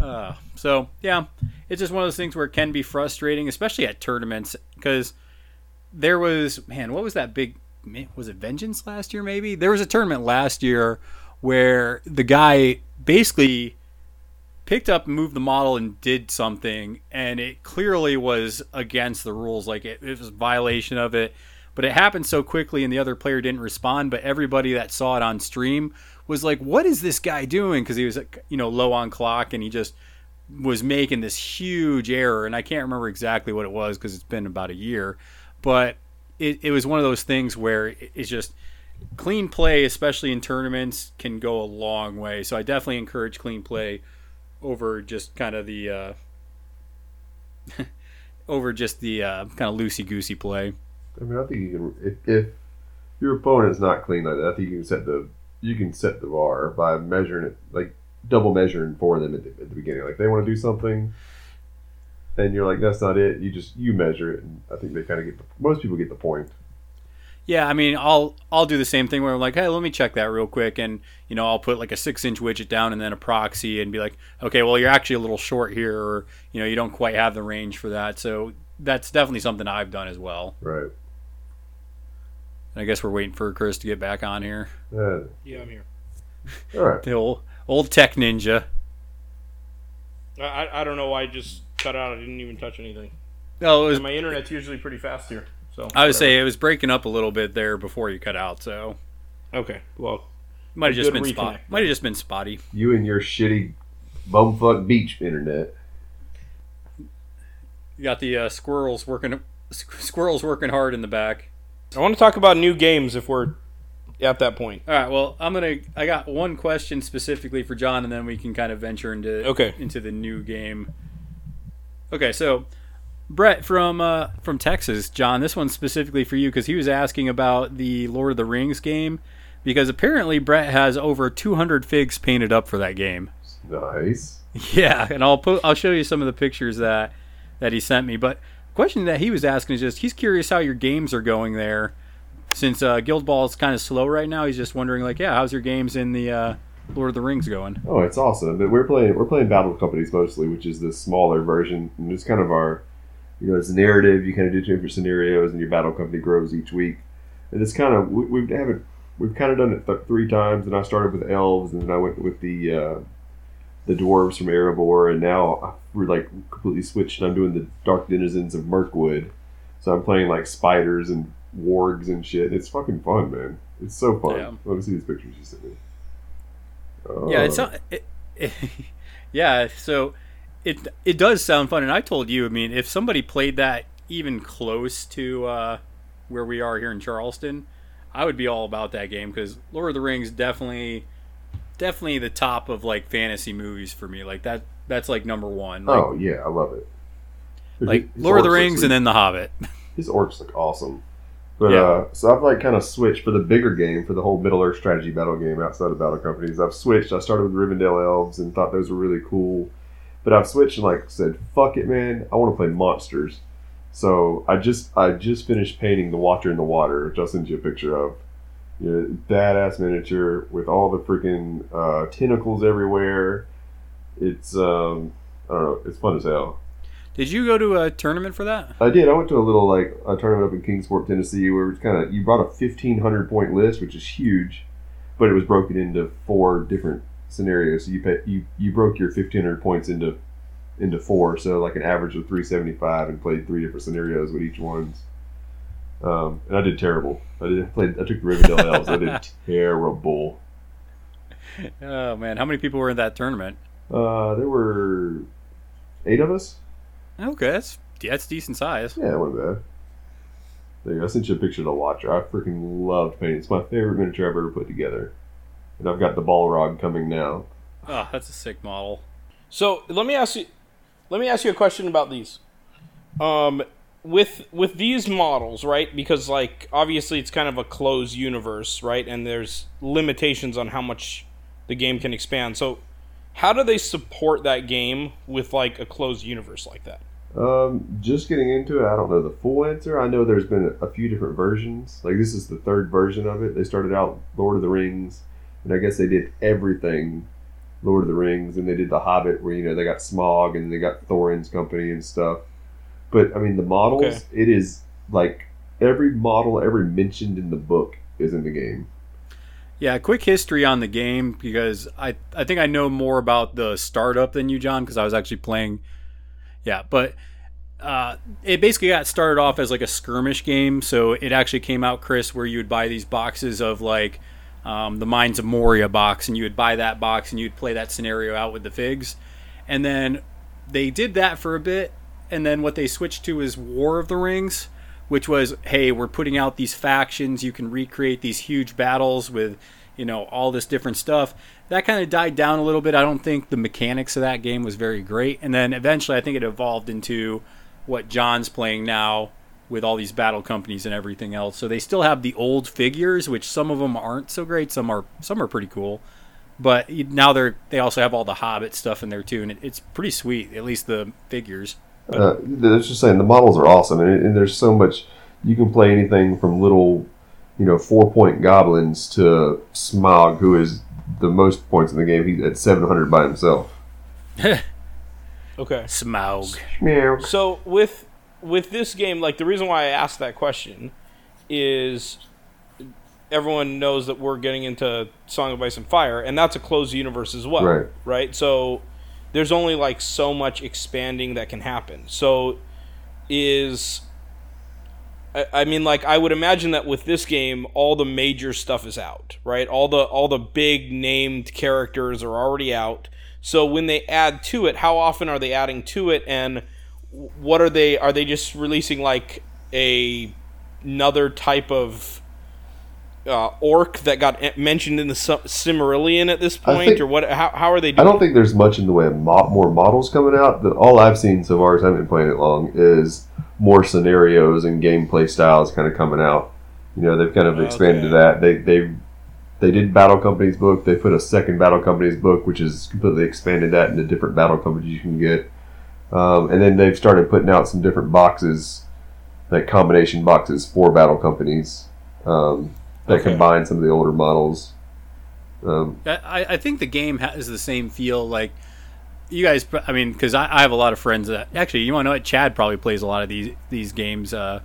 Uh, so yeah, it's just one of those things where it can be frustrating, especially at tournaments, because there was man, what was that big? Was it Vengeance last year? Maybe there was a tournament last year where the guy basically picked up moved the model and did something and it clearly was against the rules. Like it, it was violation of it. But it happened so quickly and the other player didn't respond but everybody that saw it on stream was like what is this guy doing? Because he was you know low on clock and he just was making this huge error and i can't remember exactly what it was because it's been about a year. But it, it was one of those things where it- it's just clean play especially in tournaments can go a long way so i definitely encourage clean play over just kind of the uh, over just the uh, kind of loosey goosey play. I mean, I think you can. If, if your opponent's not clean like that, I think you can set the you can set the bar by measuring it, like double measuring for them at the, at the beginning. Like they want to do something, and you're like, "That's not it." You just you measure it, and I think they kind of get the, most people get the point. Yeah, I mean, I'll I'll do the same thing where I'm like, hey, let me check that real quick, and you know, I'll put like a six inch widget down and then a proxy, and be like, okay, well, you're actually a little short here, or you know, you don't quite have the range for that. So that's definitely something I've done as well. Right. And I guess we're waiting for Chris to get back on here. Uh, Yeah, I'm here. all right. The old old tech ninja. I, I- I don't know why I just cut out. I didn't even touch anything. No, it was. And my internet's usually pretty fast here. So I would say it was breaking up a little bit there before you cut out, so okay. Well, might have just been spot. Might have just been spotty. You and your shitty bumfuck beach internet. You got the uh, squirrels working squirrels working hard in the back. I want to talk about new games if we're at that point. All right. Well, I'm gonna. I got one question specifically for John, and then we can kind of venture into Okay. into the new game. Okay, so Brett from uh, from Texas, John. This one's specifically for you because he was asking about the Lord of the Rings game because apparently Brett has over 200 figs painted up for that game. Nice. Yeah, and I'll put I'll show you some of the pictures that that he sent me. But the question that he was asking is just he's curious how your games are going there, since uh, Guild Ball is kind of slow right now. He's just wondering like, yeah, how's your games in the uh, Lord of the Rings going? Oh, it's awesome. But we're playing we're playing Battle Companies mostly, which is the smaller version, and it's kind of our you know it's a narrative. You kind of do different scenarios, and your battle company grows each week. And it's kind of we, we haven't we've kind of done it th- three times. And I started with elves, and then I went with the uh, the dwarves from Erebor, and now we're like completely switched. And I'm doing the dark denizens of Mirkwood, so I'm playing like spiders and wargs and shit. It's fucking fun, man. It's so fun. Yeah. Let me see these pictures you sent me. Yeah, it's Oh. not. It, it, yeah, so it it does sound fun, and I told you, I mean, if somebody played that even close to uh, where we are here in Charleston, I would be all about that game because Lord of the Rings definitely, definitely the top of like fantasy movies for me. Like that, that's like number one. Like, oh yeah, I love it. like His Lord of the Rings sweet. and then The Hobbit. his orcs look awesome. But Yeah. uh, so I've like kind of switched for the bigger game for the whole Middle Earth strategy battle game outside of Battle Companies. I've switched. I started with Rivendell Elves and thought those were really cool, but I've switched and like said, "Fuck it, man! I want to play monsters." So I just I just finished painting the Watcher in the Water, which I'll send you a picture of. You know, badass miniature with all the freaking uh, tentacles everywhere. It's um I don't know. It's fun as hell. Did you go to a tournament for that? I did. I went to a little like a tournament up in Kingsport, Tennessee, where it's kind of you brought a fifteen hundred point list, which is huge, but it was broken into four different scenarios. So you pay, you you broke your fifteen hundred points into into four, so like an average of three seventy five, and played three different scenarios with each one's. Um, and I did terrible. I did I played. I took the Rivendell Elves. I did terrible. Oh man, how many people were in that tournament? Uh, there were eight of us. Okay, that's that's decent size. Yeah, it wasn't bad. There you go. I sent you a picture of the Watcher. I freaking loved painting. It's my favorite miniature I've ever put together. And I've got the Balrog coming now. Oh, that's a sick model. So let me ask you, let me ask you a question about these. Um, with with these models, right? Because like obviously it's kind of a closed universe, right? And there's limitations on how much the game can expand. So how do they support that game with like a closed universe like that? Um, just getting into it, I don't know the full answer. I know there's been a few different versions. Like this is the third version of it. They started out Lord of the Rings, and I guess they did everything Lord of the Rings, and they did the Hobbit, where you know they got Smaug and they got Thorin's company and stuff. But I mean, the models, Okay. it is like every model ever mentioned in the book is in the game. Yeah, quick history on the game because I I think I know more about the startup than you, John, because I was actually playing. Yeah, but uh, it basically got started off as like a skirmish game. So it actually came out, Chris, where you would buy these boxes of like um, the Mines of Moria box, and you would buy that box and you'd play that scenario out with the figs. And then they did that for a bit, and then what they switched to is War of the Rings, which was hey, we're putting out these factions. You can recreate these huge battles with you know all this different stuff. That kind of died down a little bit. I don't think the mechanics of that game was very great. And then eventually, I think it evolved into what John's playing now with all these battle companies and everything else. So they still have the old figures, which some of them aren't so great. Some are some are pretty cool. But now they're they also have all the Hobbit stuff in there too, and it, it's pretty sweet. At least the figures. Uh, it's just saying the models are awesome, and, and there's so much. You can play anything from little, you know, four point goblins to Smaug, who is the most points in the game. He's at 700 by himself. Okay. Smaug. Meow. So with with this game, like the reason why I asked that question is everyone knows that we're getting into Song of Ice and Fire, and that's a closed universe as well, Right. Right. So there's only like so much expanding that can happen. So is I, I mean, like I would imagine that with this game, all the major stuff is out, right? All the all the big named characters are already out. So when they add to it, how often are they adding to it, and what are they? Are they just releasing like a another type of uh, orc that got mentioned in the Silmarillion at this point, think- or what? How, how are they doing I don't think there's much in the way of mo- more models coming out. The, all I've seen so far, as I haven't been playing it long, is more scenarios and gameplay styles kind of coming out. You know, they've kind of expanded Okay. that. They they they did Battle Company's book. They put a second Battle Company's book, which is completely expanded that into different battle companies you can get. Um, and then they've started putting out some different boxes, like combination boxes for battle companies um, that Okay. combine some of the older models. Um, I, I think the game has the same feel. Like you guys, I mean, because I, I have a lot of friends that actually, you want to know what? Chad probably plays a lot of these these games, uh,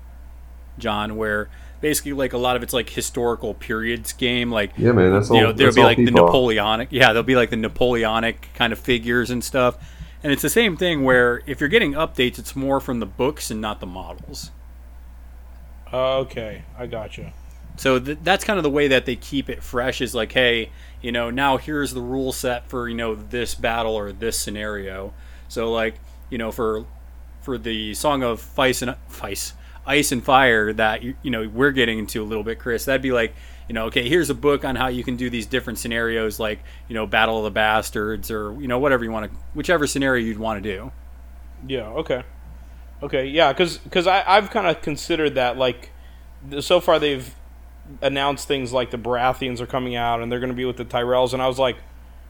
John, where basically like a lot of it's like historical periods game. Like yeah, man, that's all. you know, there'll be like the. Napoleonic. Yeah, there'll be like the Napoleonic kind of figures and stuff. And it's the same thing where if you're getting updates, it's more from the books and not the models. okay, I gotcha. So th- that's kind of the way that they keep it fresh. Is like, hey, you know, now here's the rule set for you know this battle or this scenario. So like, you know, for for the song of Ice and Ice, Ice and Fire that you, you know we're getting into a little bit, Chris. That'd be like, you know, okay, here's a book on how you can do these different scenarios, like you know, Battle of the Bastards or you know whatever you want to, whichever scenario you'd want to do. Yeah. Okay. Okay. Yeah. Because I I've kind of considered that like so far they've announced things like the Baratheons are coming out and they're going to be with the Tyrells, and I was like,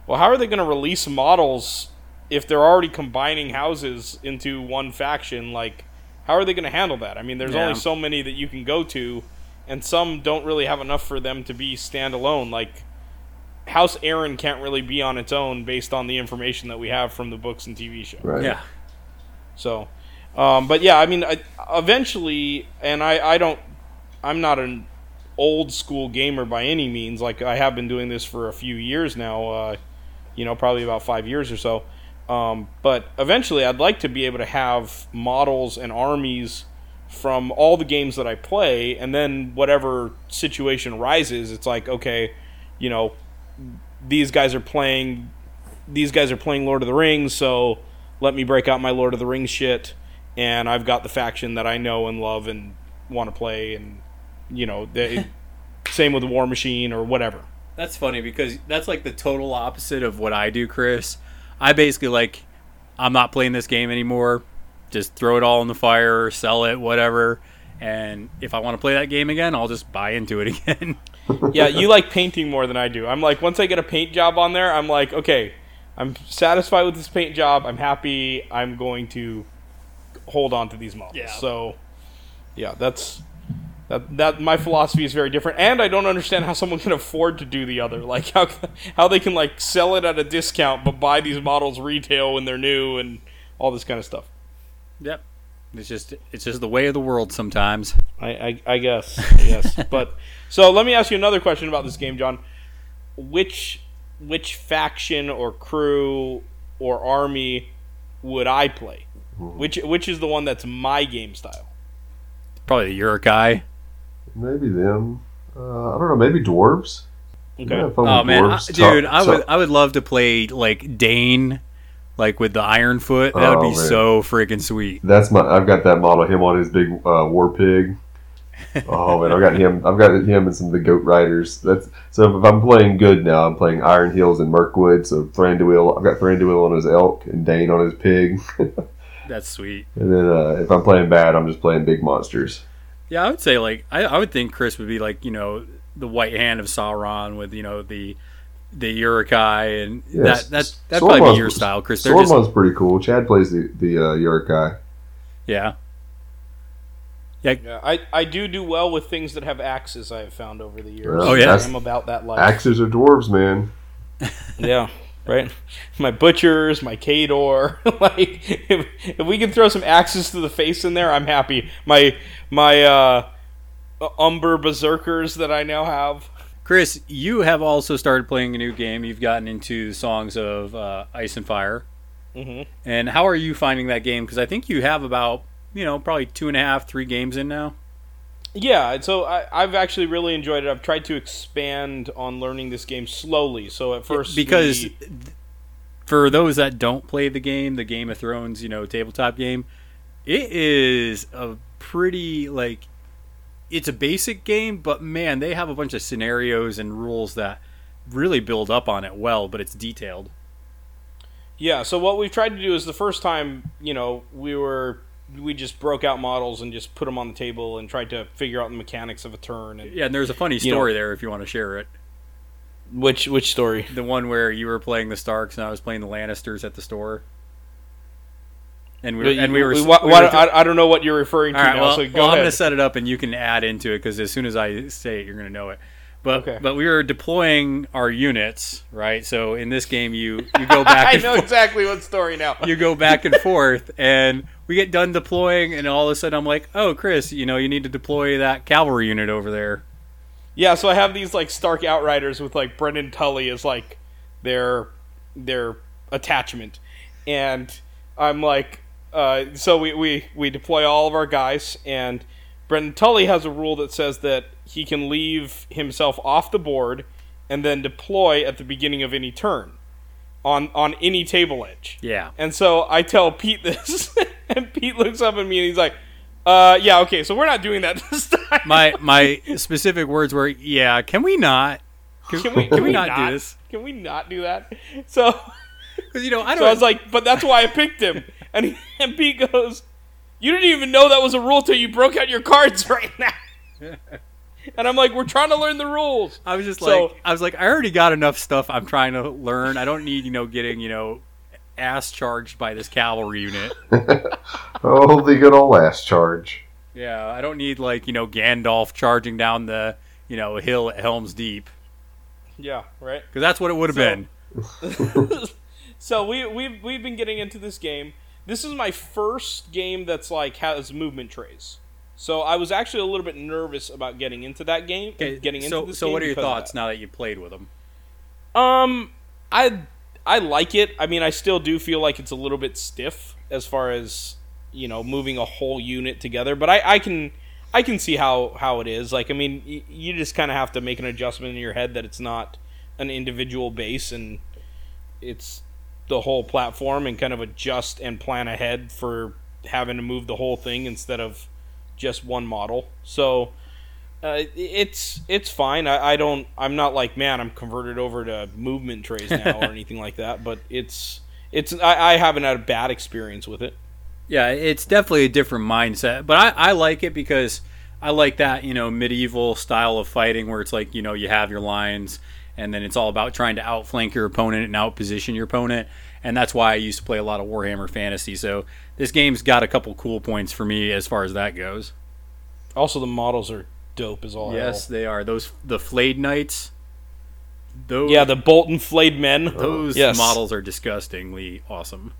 well, how are they going to release models if they're already combining houses into one faction? Like, how are they going to handle that? I mean, there's Yeah. only so many that you can go to, and some don't really have enough for them to be standalone. Like. House Arryn can't really be on its own based on the information that we have from the books and TV show. Right. Yeah. So, um, but yeah, I mean, I, eventually, and I, I don't, I'm not an old school gamer by any means. Like I have been doing this for a few years now. Uh, you know, probably about five years or so. Um, but eventually, I'd like to be able to have models and armies from all the games that I play, and then whatever situation rises, it's like, okay, you know, these guys are playing these guys are playing Lord of the Rings, so let me break out my Lord of the Rings shit, and I've got the faction that I know and love and want to play, and you know, they, same with the War Machine or whatever. That's funny because that's like the total opposite of what I do, Chris. I basically like I'm not playing this game anymore. Just throw it all in the fire, sell it, whatever. And if I want to play that game again, I'll just buy into it again. Yeah, you like painting more than I do. I'm like, once I get a paint job on there, I'm like, okay, I'm satisfied with this paint job. I'm happy. I'm going to hold on to these models. Yeah. So, yeah, that's that. That my philosophy is very different, and I don't understand how someone can afford to do the other. Like how how they can like sell it at a discount, but buy these models retail when they're new and all this kind of stuff. Yep. It's just it's just the way of the world sometimes. I, I, I guess. Yes. but so let me ask you another question about this game, John. Which which faction or crew or army would I play? Which which is the one that's my game style? Probably the Uruk-hai. Maybe them. Uh, I don't know. Maybe dwarves. Okay. Yeah, Oh with man, I, dude, So- I would I would love to play like Dain, like with the Ironfoot. That would Oh, be man. so freaking sweet. That's my. I've got that model. Him on his big uh, war pig. Oh man, I've got him. I've got him and some of the goat riders. That's so. If I'm playing good now, I'm playing Iron Hills and Mirkwood. So Thranduil, I've got Thranduil on his elk and Dain on his pig. That's sweet. and then uh, if I'm playing bad, I'm just playing big monsters. Yeah, I would say like I, I would think Chris would be like you know the White Hand of Sauron with you know the the Uruk-hai and Yes. that that that probably be your style, Chris. They're just pretty cool. Chad plays the the uh, Uruk-hai. yeah. Yeah, I, I do do well with things that have axes. I have found over the years. Oh, yeah? I'm about that life. Axes are dwarves, man. Yeah, right. My butchers, my Khador. like, if, if we can throw some axes to the face in there, I'm happy. My my uh, Umber Berserkers that I now have. Chris, you have also started playing a new game. You've gotten into songs of uh, Ice and Fire. Mhm. And how are you finding that game? Because I think you have about you know probably two and a half, three games in now. Yeah, and so I, I've actually really enjoyed it. I've tried to expand on learning this game slowly. So at first, because we- for those that don't play the game, the Game of Thrones, you know, tabletop game, It is a pretty like it's a basic game, but man, they have a bunch of scenarios and rules that really build up on it well, but it's detailed. Yeah, so what we've tried to do is the first time, you know, we were we just broke out models and just put them on the table and tried to figure out the mechanics of a turn and Yeah, and there's a funny You know- story there if you want to share it. which which story? The one where you were playing the Starks and I was playing the Lannisters at the store. And we were, and we were, why- we why- were I, I don't know what you're referring to right, now, well, so go well I'm going to set it up and you can add into it because as soon as I say it, you're going to know it. But Okay. but we were deploying our units, right? So in this game, you you go back I know forth, exactly what story now. you go back and forth, and we get done deploying, and all of a sudden I'm like, oh, Chris, you know, you need to deploy that cavalry unit over there. Yeah, so I have these like Stark Outriders with like Brynden Tully as like their their attachment, and I'm like, uh, so we, we we deploy all of our guys, and Brynden Tully has a rule that says that he can leave himself off the board and then deploy at the beginning of any turn on on any table edge. Yeah. And so I tell Pete this, and Pete looks up at me and he's like, uh, yeah, okay, so we're not doing that this time. My my specific words were, yeah, can we not? Can, Can we, can we not, do this? Can we not do that? So, Because you know, I don't. so I was like, but that's why I picked him. And, he, and Pete goes, You didn't even know that was a rule till you broke out your cards right now. And I'm like, We're trying to learn the rules. I was just So- like, I was like, I already got enough stuff I'm trying to learn. I don't need, you know, getting, you know, ass charged by this cavalry unit. Oh, the good old ass charge. Yeah, I don't need like, you know, Gandalf charging down the, you know, hill at Helm's Deep Yeah, right? because that's what it would have So- been. so we we've we've been getting into this game. This is my first game that's like has movement trays. So I was actually a little bit nervous about getting into that game. getting into so, this so game what are your thoughts now that you played with them? Um, I I like it. I mean, I still do feel like it's a little bit stiff as far as you know moving a whole unit together. But I, I can I can see how how it is. Like I mean, y- you just kind of have to make an adjustment in your head that it's not an individual base and it's the whole platform and kind of adjust and plan ahead for having to move the whole thing instead of just one model. So uh, it's it's fine. I, I don't. I'm not like man. I'm converted over to movement trays now or anything like that. But it's it's. I, I haven't had a bad experience with it. Yeah, it's definitely a different mindset, but I, I like it because I like that you know medieval style of fighting where it's like you know you have your lines and then it's all about trying to outflank your opponent and outposition your opponent, and that's why I used to play a lot of Warhammer Fantasy. So this game's got a couple cool points for me as far as that goes. Also, the models are dope as all Yes, hell. they are those the flayed knights. Those Yeah, the Bolton flayed men. those Yes. models are disgustingly awesome.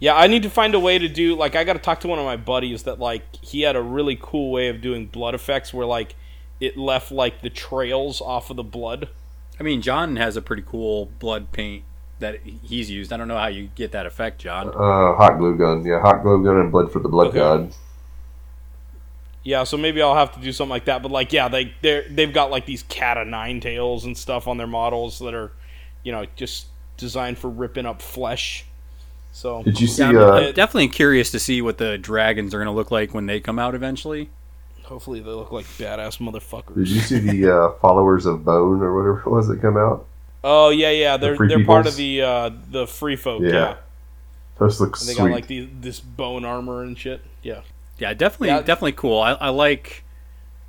Yeah, I need to find a way to do like I got to talk to one of my buddies that like he had a really cool way of doing blood effects where like it left like the trails off of the blood. I mean, John has a pretty cool blood paint that he's used. I don't know how you get that effect, John. Uh, hot glue gun. Yeah, hot glue gun and blood for the blood Okay. god. Yeah, so maybe I'll have to do something like that. But like, yeah, they they they've got like these cat of nine tails and stuff on their models that are, you know, just designed for ripping up flesh. So Did you see? Yeah, uh, definitely curious to see what the dragons are going to look like when they come out eventually. Hopefully they look like badass motherfuckers. did you see the uh, followers of Bone or whatever it was that come out? Oh yeah, yeah, they're free they're part of the uh, the free folk. Yeah. Yeah, Those look and they sweet. got like the, this bone armor and shit. Yeah. Yeah, definitely, Yeah. definitely cool. I, I like,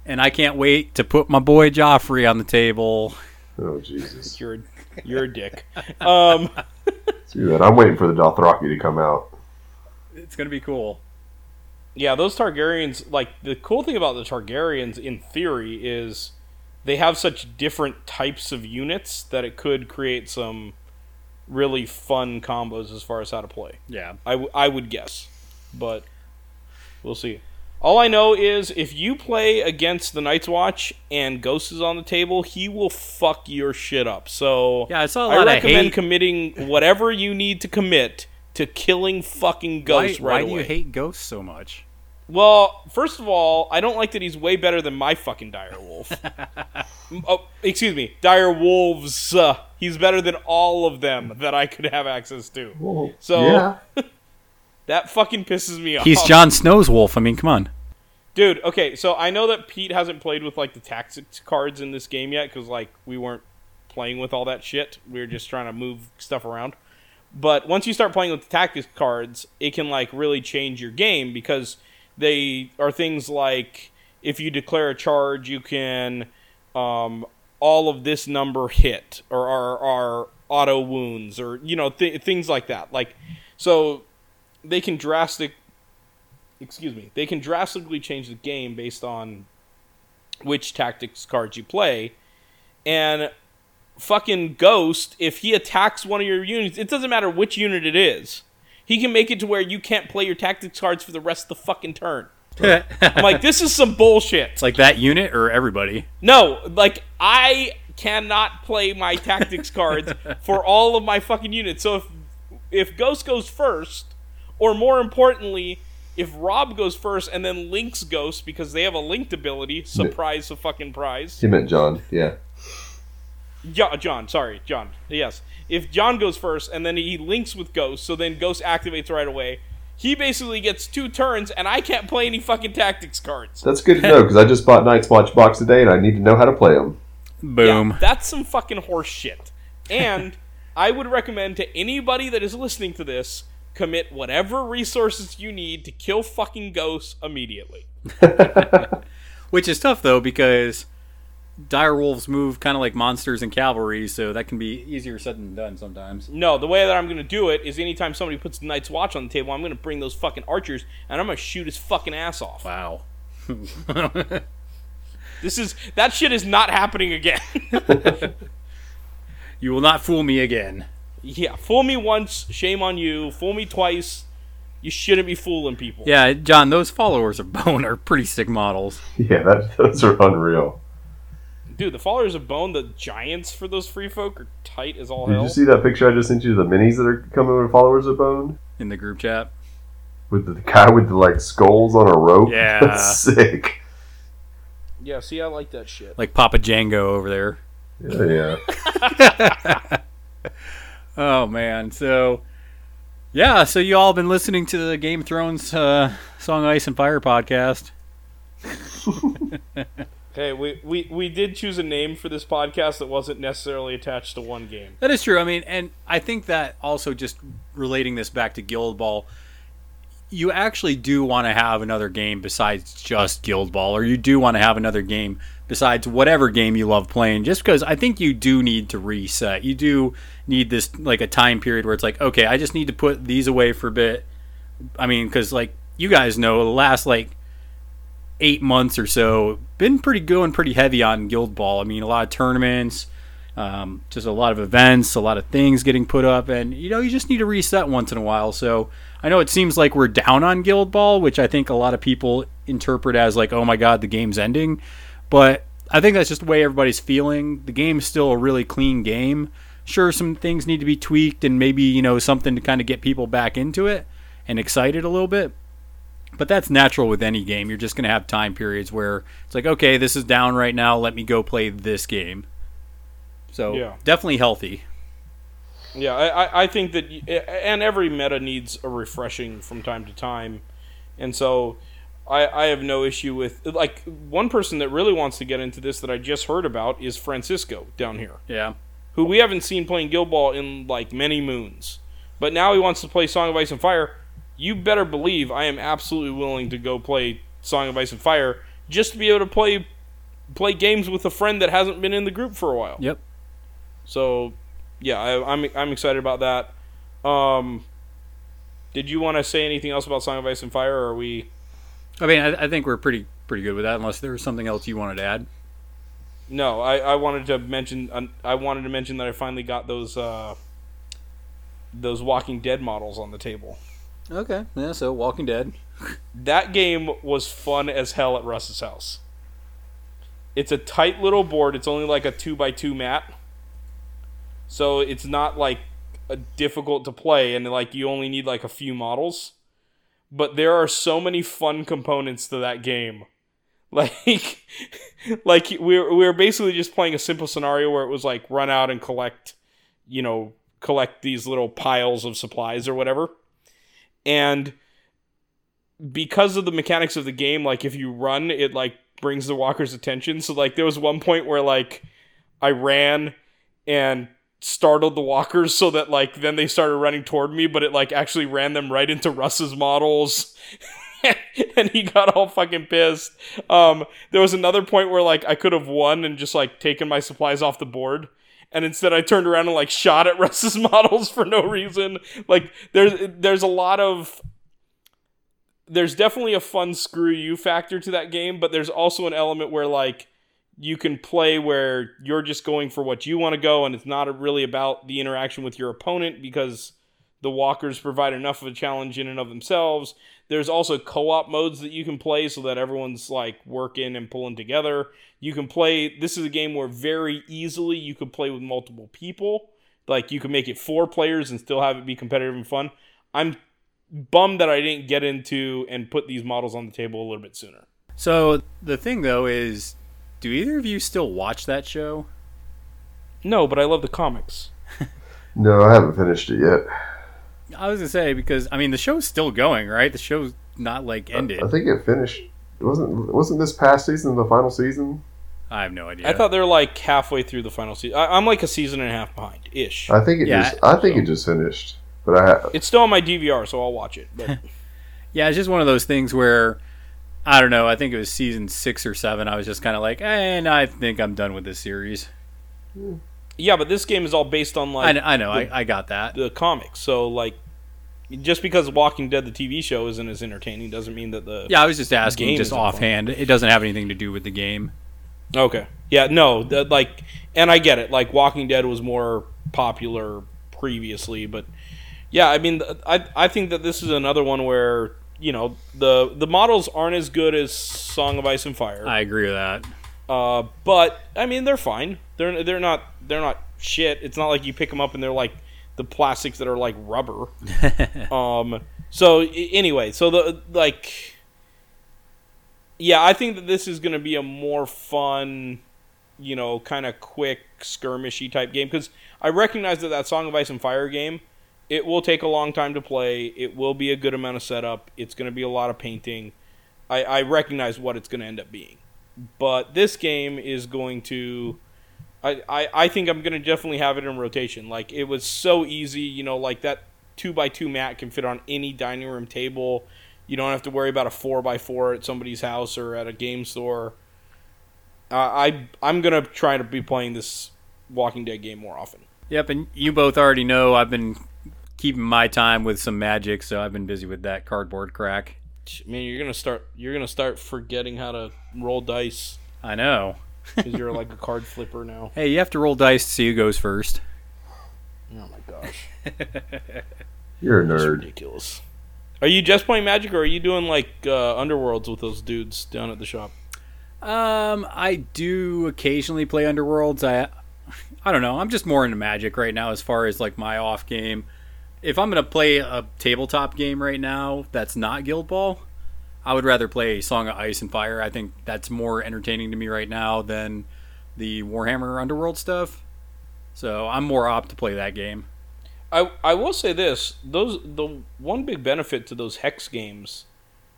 and I can't wait to put my boy Joffrey on the table. oh Jesus! You're you're a dick. Um, See that? I'm waiting for the Dothraki to come out. It's going to be cool. Yeah, those Targaryens. Like the cool thing about the Targaryens, in theory, is they have such different types of units that it could create some really fun combos as far as how to play. Yeah, I, w- I would guess, but we'll see. All I know is if you play against the Night's Watch and Ghost is on the table, he will fuck your shit up. So yeah. I saw a I lot of recommend hate. committing whatever you need to commit to killing fucking ghosts why Ghost why right do you hate ghosts so much? Well, first of all, I don't like that he's way better than my fucking dire wolf. Oh, excuse me, dire wolves. Uh, he's better than all of them that I could have access to. Well, So- yeah, That fucking pisses me off. He's Jon Snow's wolf. I mean, come on. Dude, okay, so I know that Pete hasn't played with like the tactics cards in this game yet because like we weren't playing with all that shit. We were just trying to move stuff around. But once you start playing with the tactics cards, it can like really change your game because they are things like if you declare a charge, you can um, all of this number hit or are, auto wounds or you know th- things like that. Like so, they can drastic excuse me, they can drastically change the game based on which tactics cards you play. And fucking Ghost, if he attacks one of your units, it doesn't matter which unit it is. He can make it to where you can't play your tactics cards for the rest of the fucking turn. I'm like, this is some bullshit. It's like that unit or everybody. No, like I cannot play my tactics cards for all of my fucking units. So if if Ghost goes first, or more importantly, if Rob goes first and then links Ghost because they have a linked ability, surprise a fucking prize. He meant John. Yeah. Jo- John, sorry, John. Yes. If John goes first and then he links with Ghost, so then Ghost activates right away, he basically gets two turns and I can't play any fucking tactics cards. That's good to know because I just bought Night's Watch box today and I need to know how to play them. Boom. Yeah, that's some fucking horse shit. And I would recommend to anybody that is listening to this commit whatever resources you need to kill fucking ghosts immediately. Which is tough though because dire wolves move kind of like monsters and cavalry, so that can be easier said than done sometimes. No, the way that I'm going to do it is anytime somebody puts Night's Watch on the table, I'm going to bring those fucking archers and I'm going to shoot his fucking ass off. Wow. This is that shit is not happening again. You will not fool me again. yeah, fool me once, shame on you. Fool me twice, you shouldn't be fooling people. Yeah, John, those followers of Bone are pretty sick models. Yeah, that, those are unreal. Dude, the followers of Bone, the giants for those free folk are tight as all Did hell. Did you see that picture I just sent you? The minis that are coming with followers of Bone in the group chat. with the guy with the like skulls on a rope. Yeah. That's sick. Yeah, see, I like that shit. Like Papa Django over there. Yeah, yeah. Oh man, so yeah, so you all been listening to the Game of Thrones uh, Song Ice and Fire podcast. Hey, we, we, we did choose a name for this podcast that wasn't necessarily attached to one game. That is true. I mean, and I think that also just relating this back to Guild Ball, you actually do want to have another game besides just Guild Ball, or you do want to have another game besides whatever game you love playing, just because I think you do need to reset. You do need this, like, a time period where it's like, okay, I just need to put these away for a bit. I mean, because, like, you guys know, the last, like, eight months or so, been pretty going pretty heavy on Guild Ball. I mean, a lot of tournaments, um, just a lot of events, a lot of things getting put up, and you know, you just need to reset once in a while. So I know it seems like we're down on Guild Ball, which I think a lot of people interpret as like, oh my god, the game's ending. But I think that's just the way everybody's feeling. The game's still a really clean game. Sure, some things need to be tweaked, and maybe you know something to kind of get people back into it and excited a little bit. But that's natural with any game. You're just going to have time periods where it's like, okay, this is down right now. Let me go play this game. So Yeah. definitely healthy. Yeah, I, I- I think that, and every meta needs a refreshing from time to time, and so I, I have no issue with like one person that really wants to get into this that I just heard about is Francisco down here, Yeah. who we haven't seen playing Guild Ball in like many moons, but now he wants to play Song of Ice and Fire. You better believe I am absolutely willing to go play Song of Ice and Fire just to be able to play play games with a friend that hasn't been in the group for a while. Yep. So, yeah, I, I'm I'm excited about that. Um, did you want to say anything else about Song of Ice and Fire? Or are we? I mean, I, I think we're pretty pretty good with that. Unless there was something else you wanted to add. No, I, I wanted to mention I wanted to mention that I finally got those uh, those Walking Dead models on the table. Okay. Yeah. So Walking Dead. That game was fun as hell at Russ's house. It's a tight little board. It's only like a two by two mat, so it's not like difficult to play, and like you only need like a few models. But there are so many fun components to that game. Like, like we're we're basically just playing a simple scenario where it was like run out and collect, you know, collect these little piles of supplies or whatever and because of the mechanics of the game, like if you run, it like brings the walker's attention. So like there was one point where like I ran and startled the walkers so that like then they started running toward me, but it like actually ran them right into Russ's models. and he got all fucking pissed. Um, there was another point where like I could have won and just like taken my supplies off the board. And instead, I turned around and like shot at Russ's models for no reason. Like there's there's a lot of there's definitely a fun screw you factor to that game, but there's also an element where like you can play where you're just going for what you want to go and it's not really about the interaction with your opponent because the walkers provide enough of a challenge in and of themselves. There's also co-op modes that you can play so that everyone's like working and pulling together. You can play this is a game where very easily you could play with multiple people. Like you can make it four players and still have it be competitive and fun. I'm bummed that I didn't get into and put these models on the table a little bit sooner. So the thing though is, do either of you still watch that show? No, but I love the comics. No, I haven't finished it yet. I was gonna say because I mean the show's still going, right? The show's not like ended. I think it finished. It wasn't wasn't this past season the final season? I have no idea. I thought they're like halfway through the final season. I, I'm like a season and a half behind ish. I think it Yeah, just. I think so. it just finished. But I ha- It's still on my DVR, so I'll watch it. But Yeah, it's just one of those things where I don't know. I think it was season six or seven. I was just kind of like, eh, and I think I'm done with this series. Hmm. Yeah, but this game is all based on I, like I know, the, I, I got that. the comics. So like, just because Walking Dead the TV show isn't as entertaining doesn't mean that the Yeah, I was just asking, just isn't fun. offhand. It doesn't have anything to do with the game. Okay. Yeah, no, the, like, and I get it. Like, Walking Dead was more popular previously, but yeah, I mean, I I think that this is another one where you know the the models aren't as good as Song of Ice and Fire, I agree with that. uh, but I mean they're fine. They're they're not they're not shit. It's not like you pick them up and they're like the plastics that are like rubber. um. So anyway, so the like, yeah, I think that this is going to be a more fun, you know, kind of quick skirmishy type game because I recognize that that Song of Ice and Fire game, it will take a long time to play. It will be a good amount of setup. It's going to be a lot of painting. I, I recognize what it's going to end up being, but this game is going to. I, I, I think I'm gonna definitely have it in rotation. Like it was so easy, you know, like that two by two mat can fit on any dining room table. You don't have to worry about a four by four at somebody's house or at a game store. Uh, I I'm gonna try to be playing this Walking Dead game more often. Yep, and you both already know I've been keeping my time with some magic, so I've been busy with that cardboard crack. Man, you're gonna start you're gonna start forgetting how to roll dice I know. Because you're like a card flipper now. Hey, you have to roll dice to see who goes first. Oh my gosh, you're a nerd. that's nerd. ridiculous. Are you just playing Magic, or are you doing like uh, Underworlds with those dudes down at the shop? Um, I do occasionally play Underworlds. I, I don't know. I'm just more into Magic right now as far as like my off game. If I'm gonna play a tabletop game right now that's not Guild Ball, I would rather play Song of Ice and Fire. I think that's more entertaining to me right now than the Warhammer Underworld stuff. So I'm more apt to play that game. I I will say this: those the one big benefit to those hex games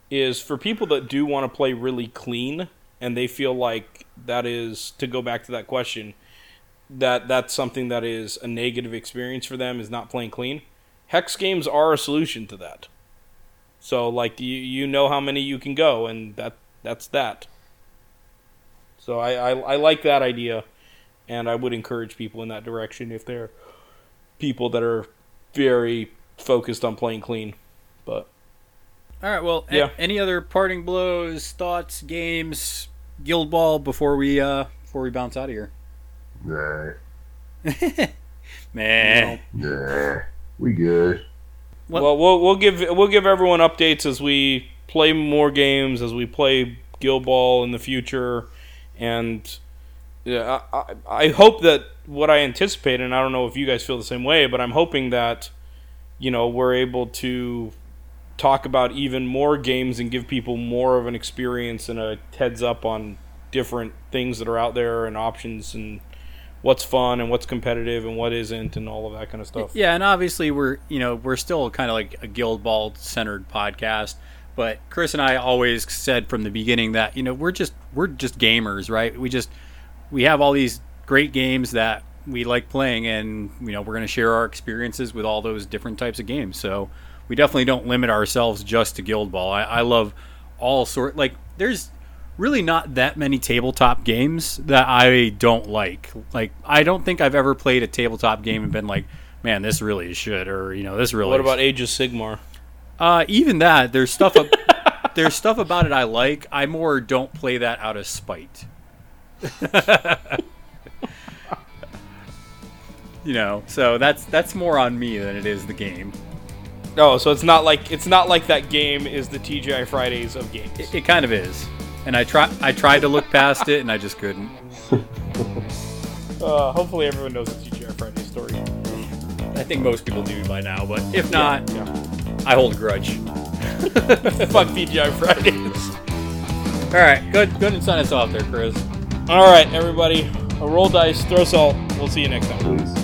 is for people that do want to play really clean and they feel like that is to go back to that question that that's something that is a negative experience for them is not playing clean. Hex games are a solution to that. So like you you know how many you can go and that that's that. So I, I, I like that idea and I would encourage people in that direction if they're people that are very focused on playing clean. But All right. Well, a- Yeah. any other parting blows, thoughts, games, Guild Ball before we uh before we bounce out of here? Nah, Man. nah, we good. What- well, we'll we'll give we'll give everyone updates as we play more games, as we play Guild Ball in the future, and yeah, I, I, I hope that what I anticipate, and I don't know if you guys feel the same way, but I'm hoping that you know we're able to talk about even more games and give people more of an experience and a heads up on different things that are out there and options and what's fun and what's competitive and what isn't and all of that kind of stuff. Yeah, and obviously we're you know we're still kind of like a guild ball centered podcast, but Chris and I always said from the beginning that you know we're just we're just gamers, right? We just we have all these great games that we like playing, and you know we're going to share our experiences with all those different types of games. So we definitely don't limit ourselves just to guild ball. I, I love all sort like there's really not that many tabletop games that I don't like. Like I don't think I've ever played a tabletop game and been like, man, this really is shit, or you know, this really. What about Age of Sigmar? Uh, even that, there's stuff. There's stuff about it I like. I more don't play that out of spite. you know, so that's that's more on me than it is the game. Oh, so it's not like it's not like that game is the TGI Fridays of games. It, it kind of is, and I try I tried to look past it, and I just couldn't. Uh, hopefully, everyone knows the TGI Friday story. I think most people do by now, but if not, Yeah. I hold a grudge. Fuck TGI Fridays. All right, good, good, and sign us off there, Chris. All right, everybody, a roll dice, throw salt. We'll see you next time. Please.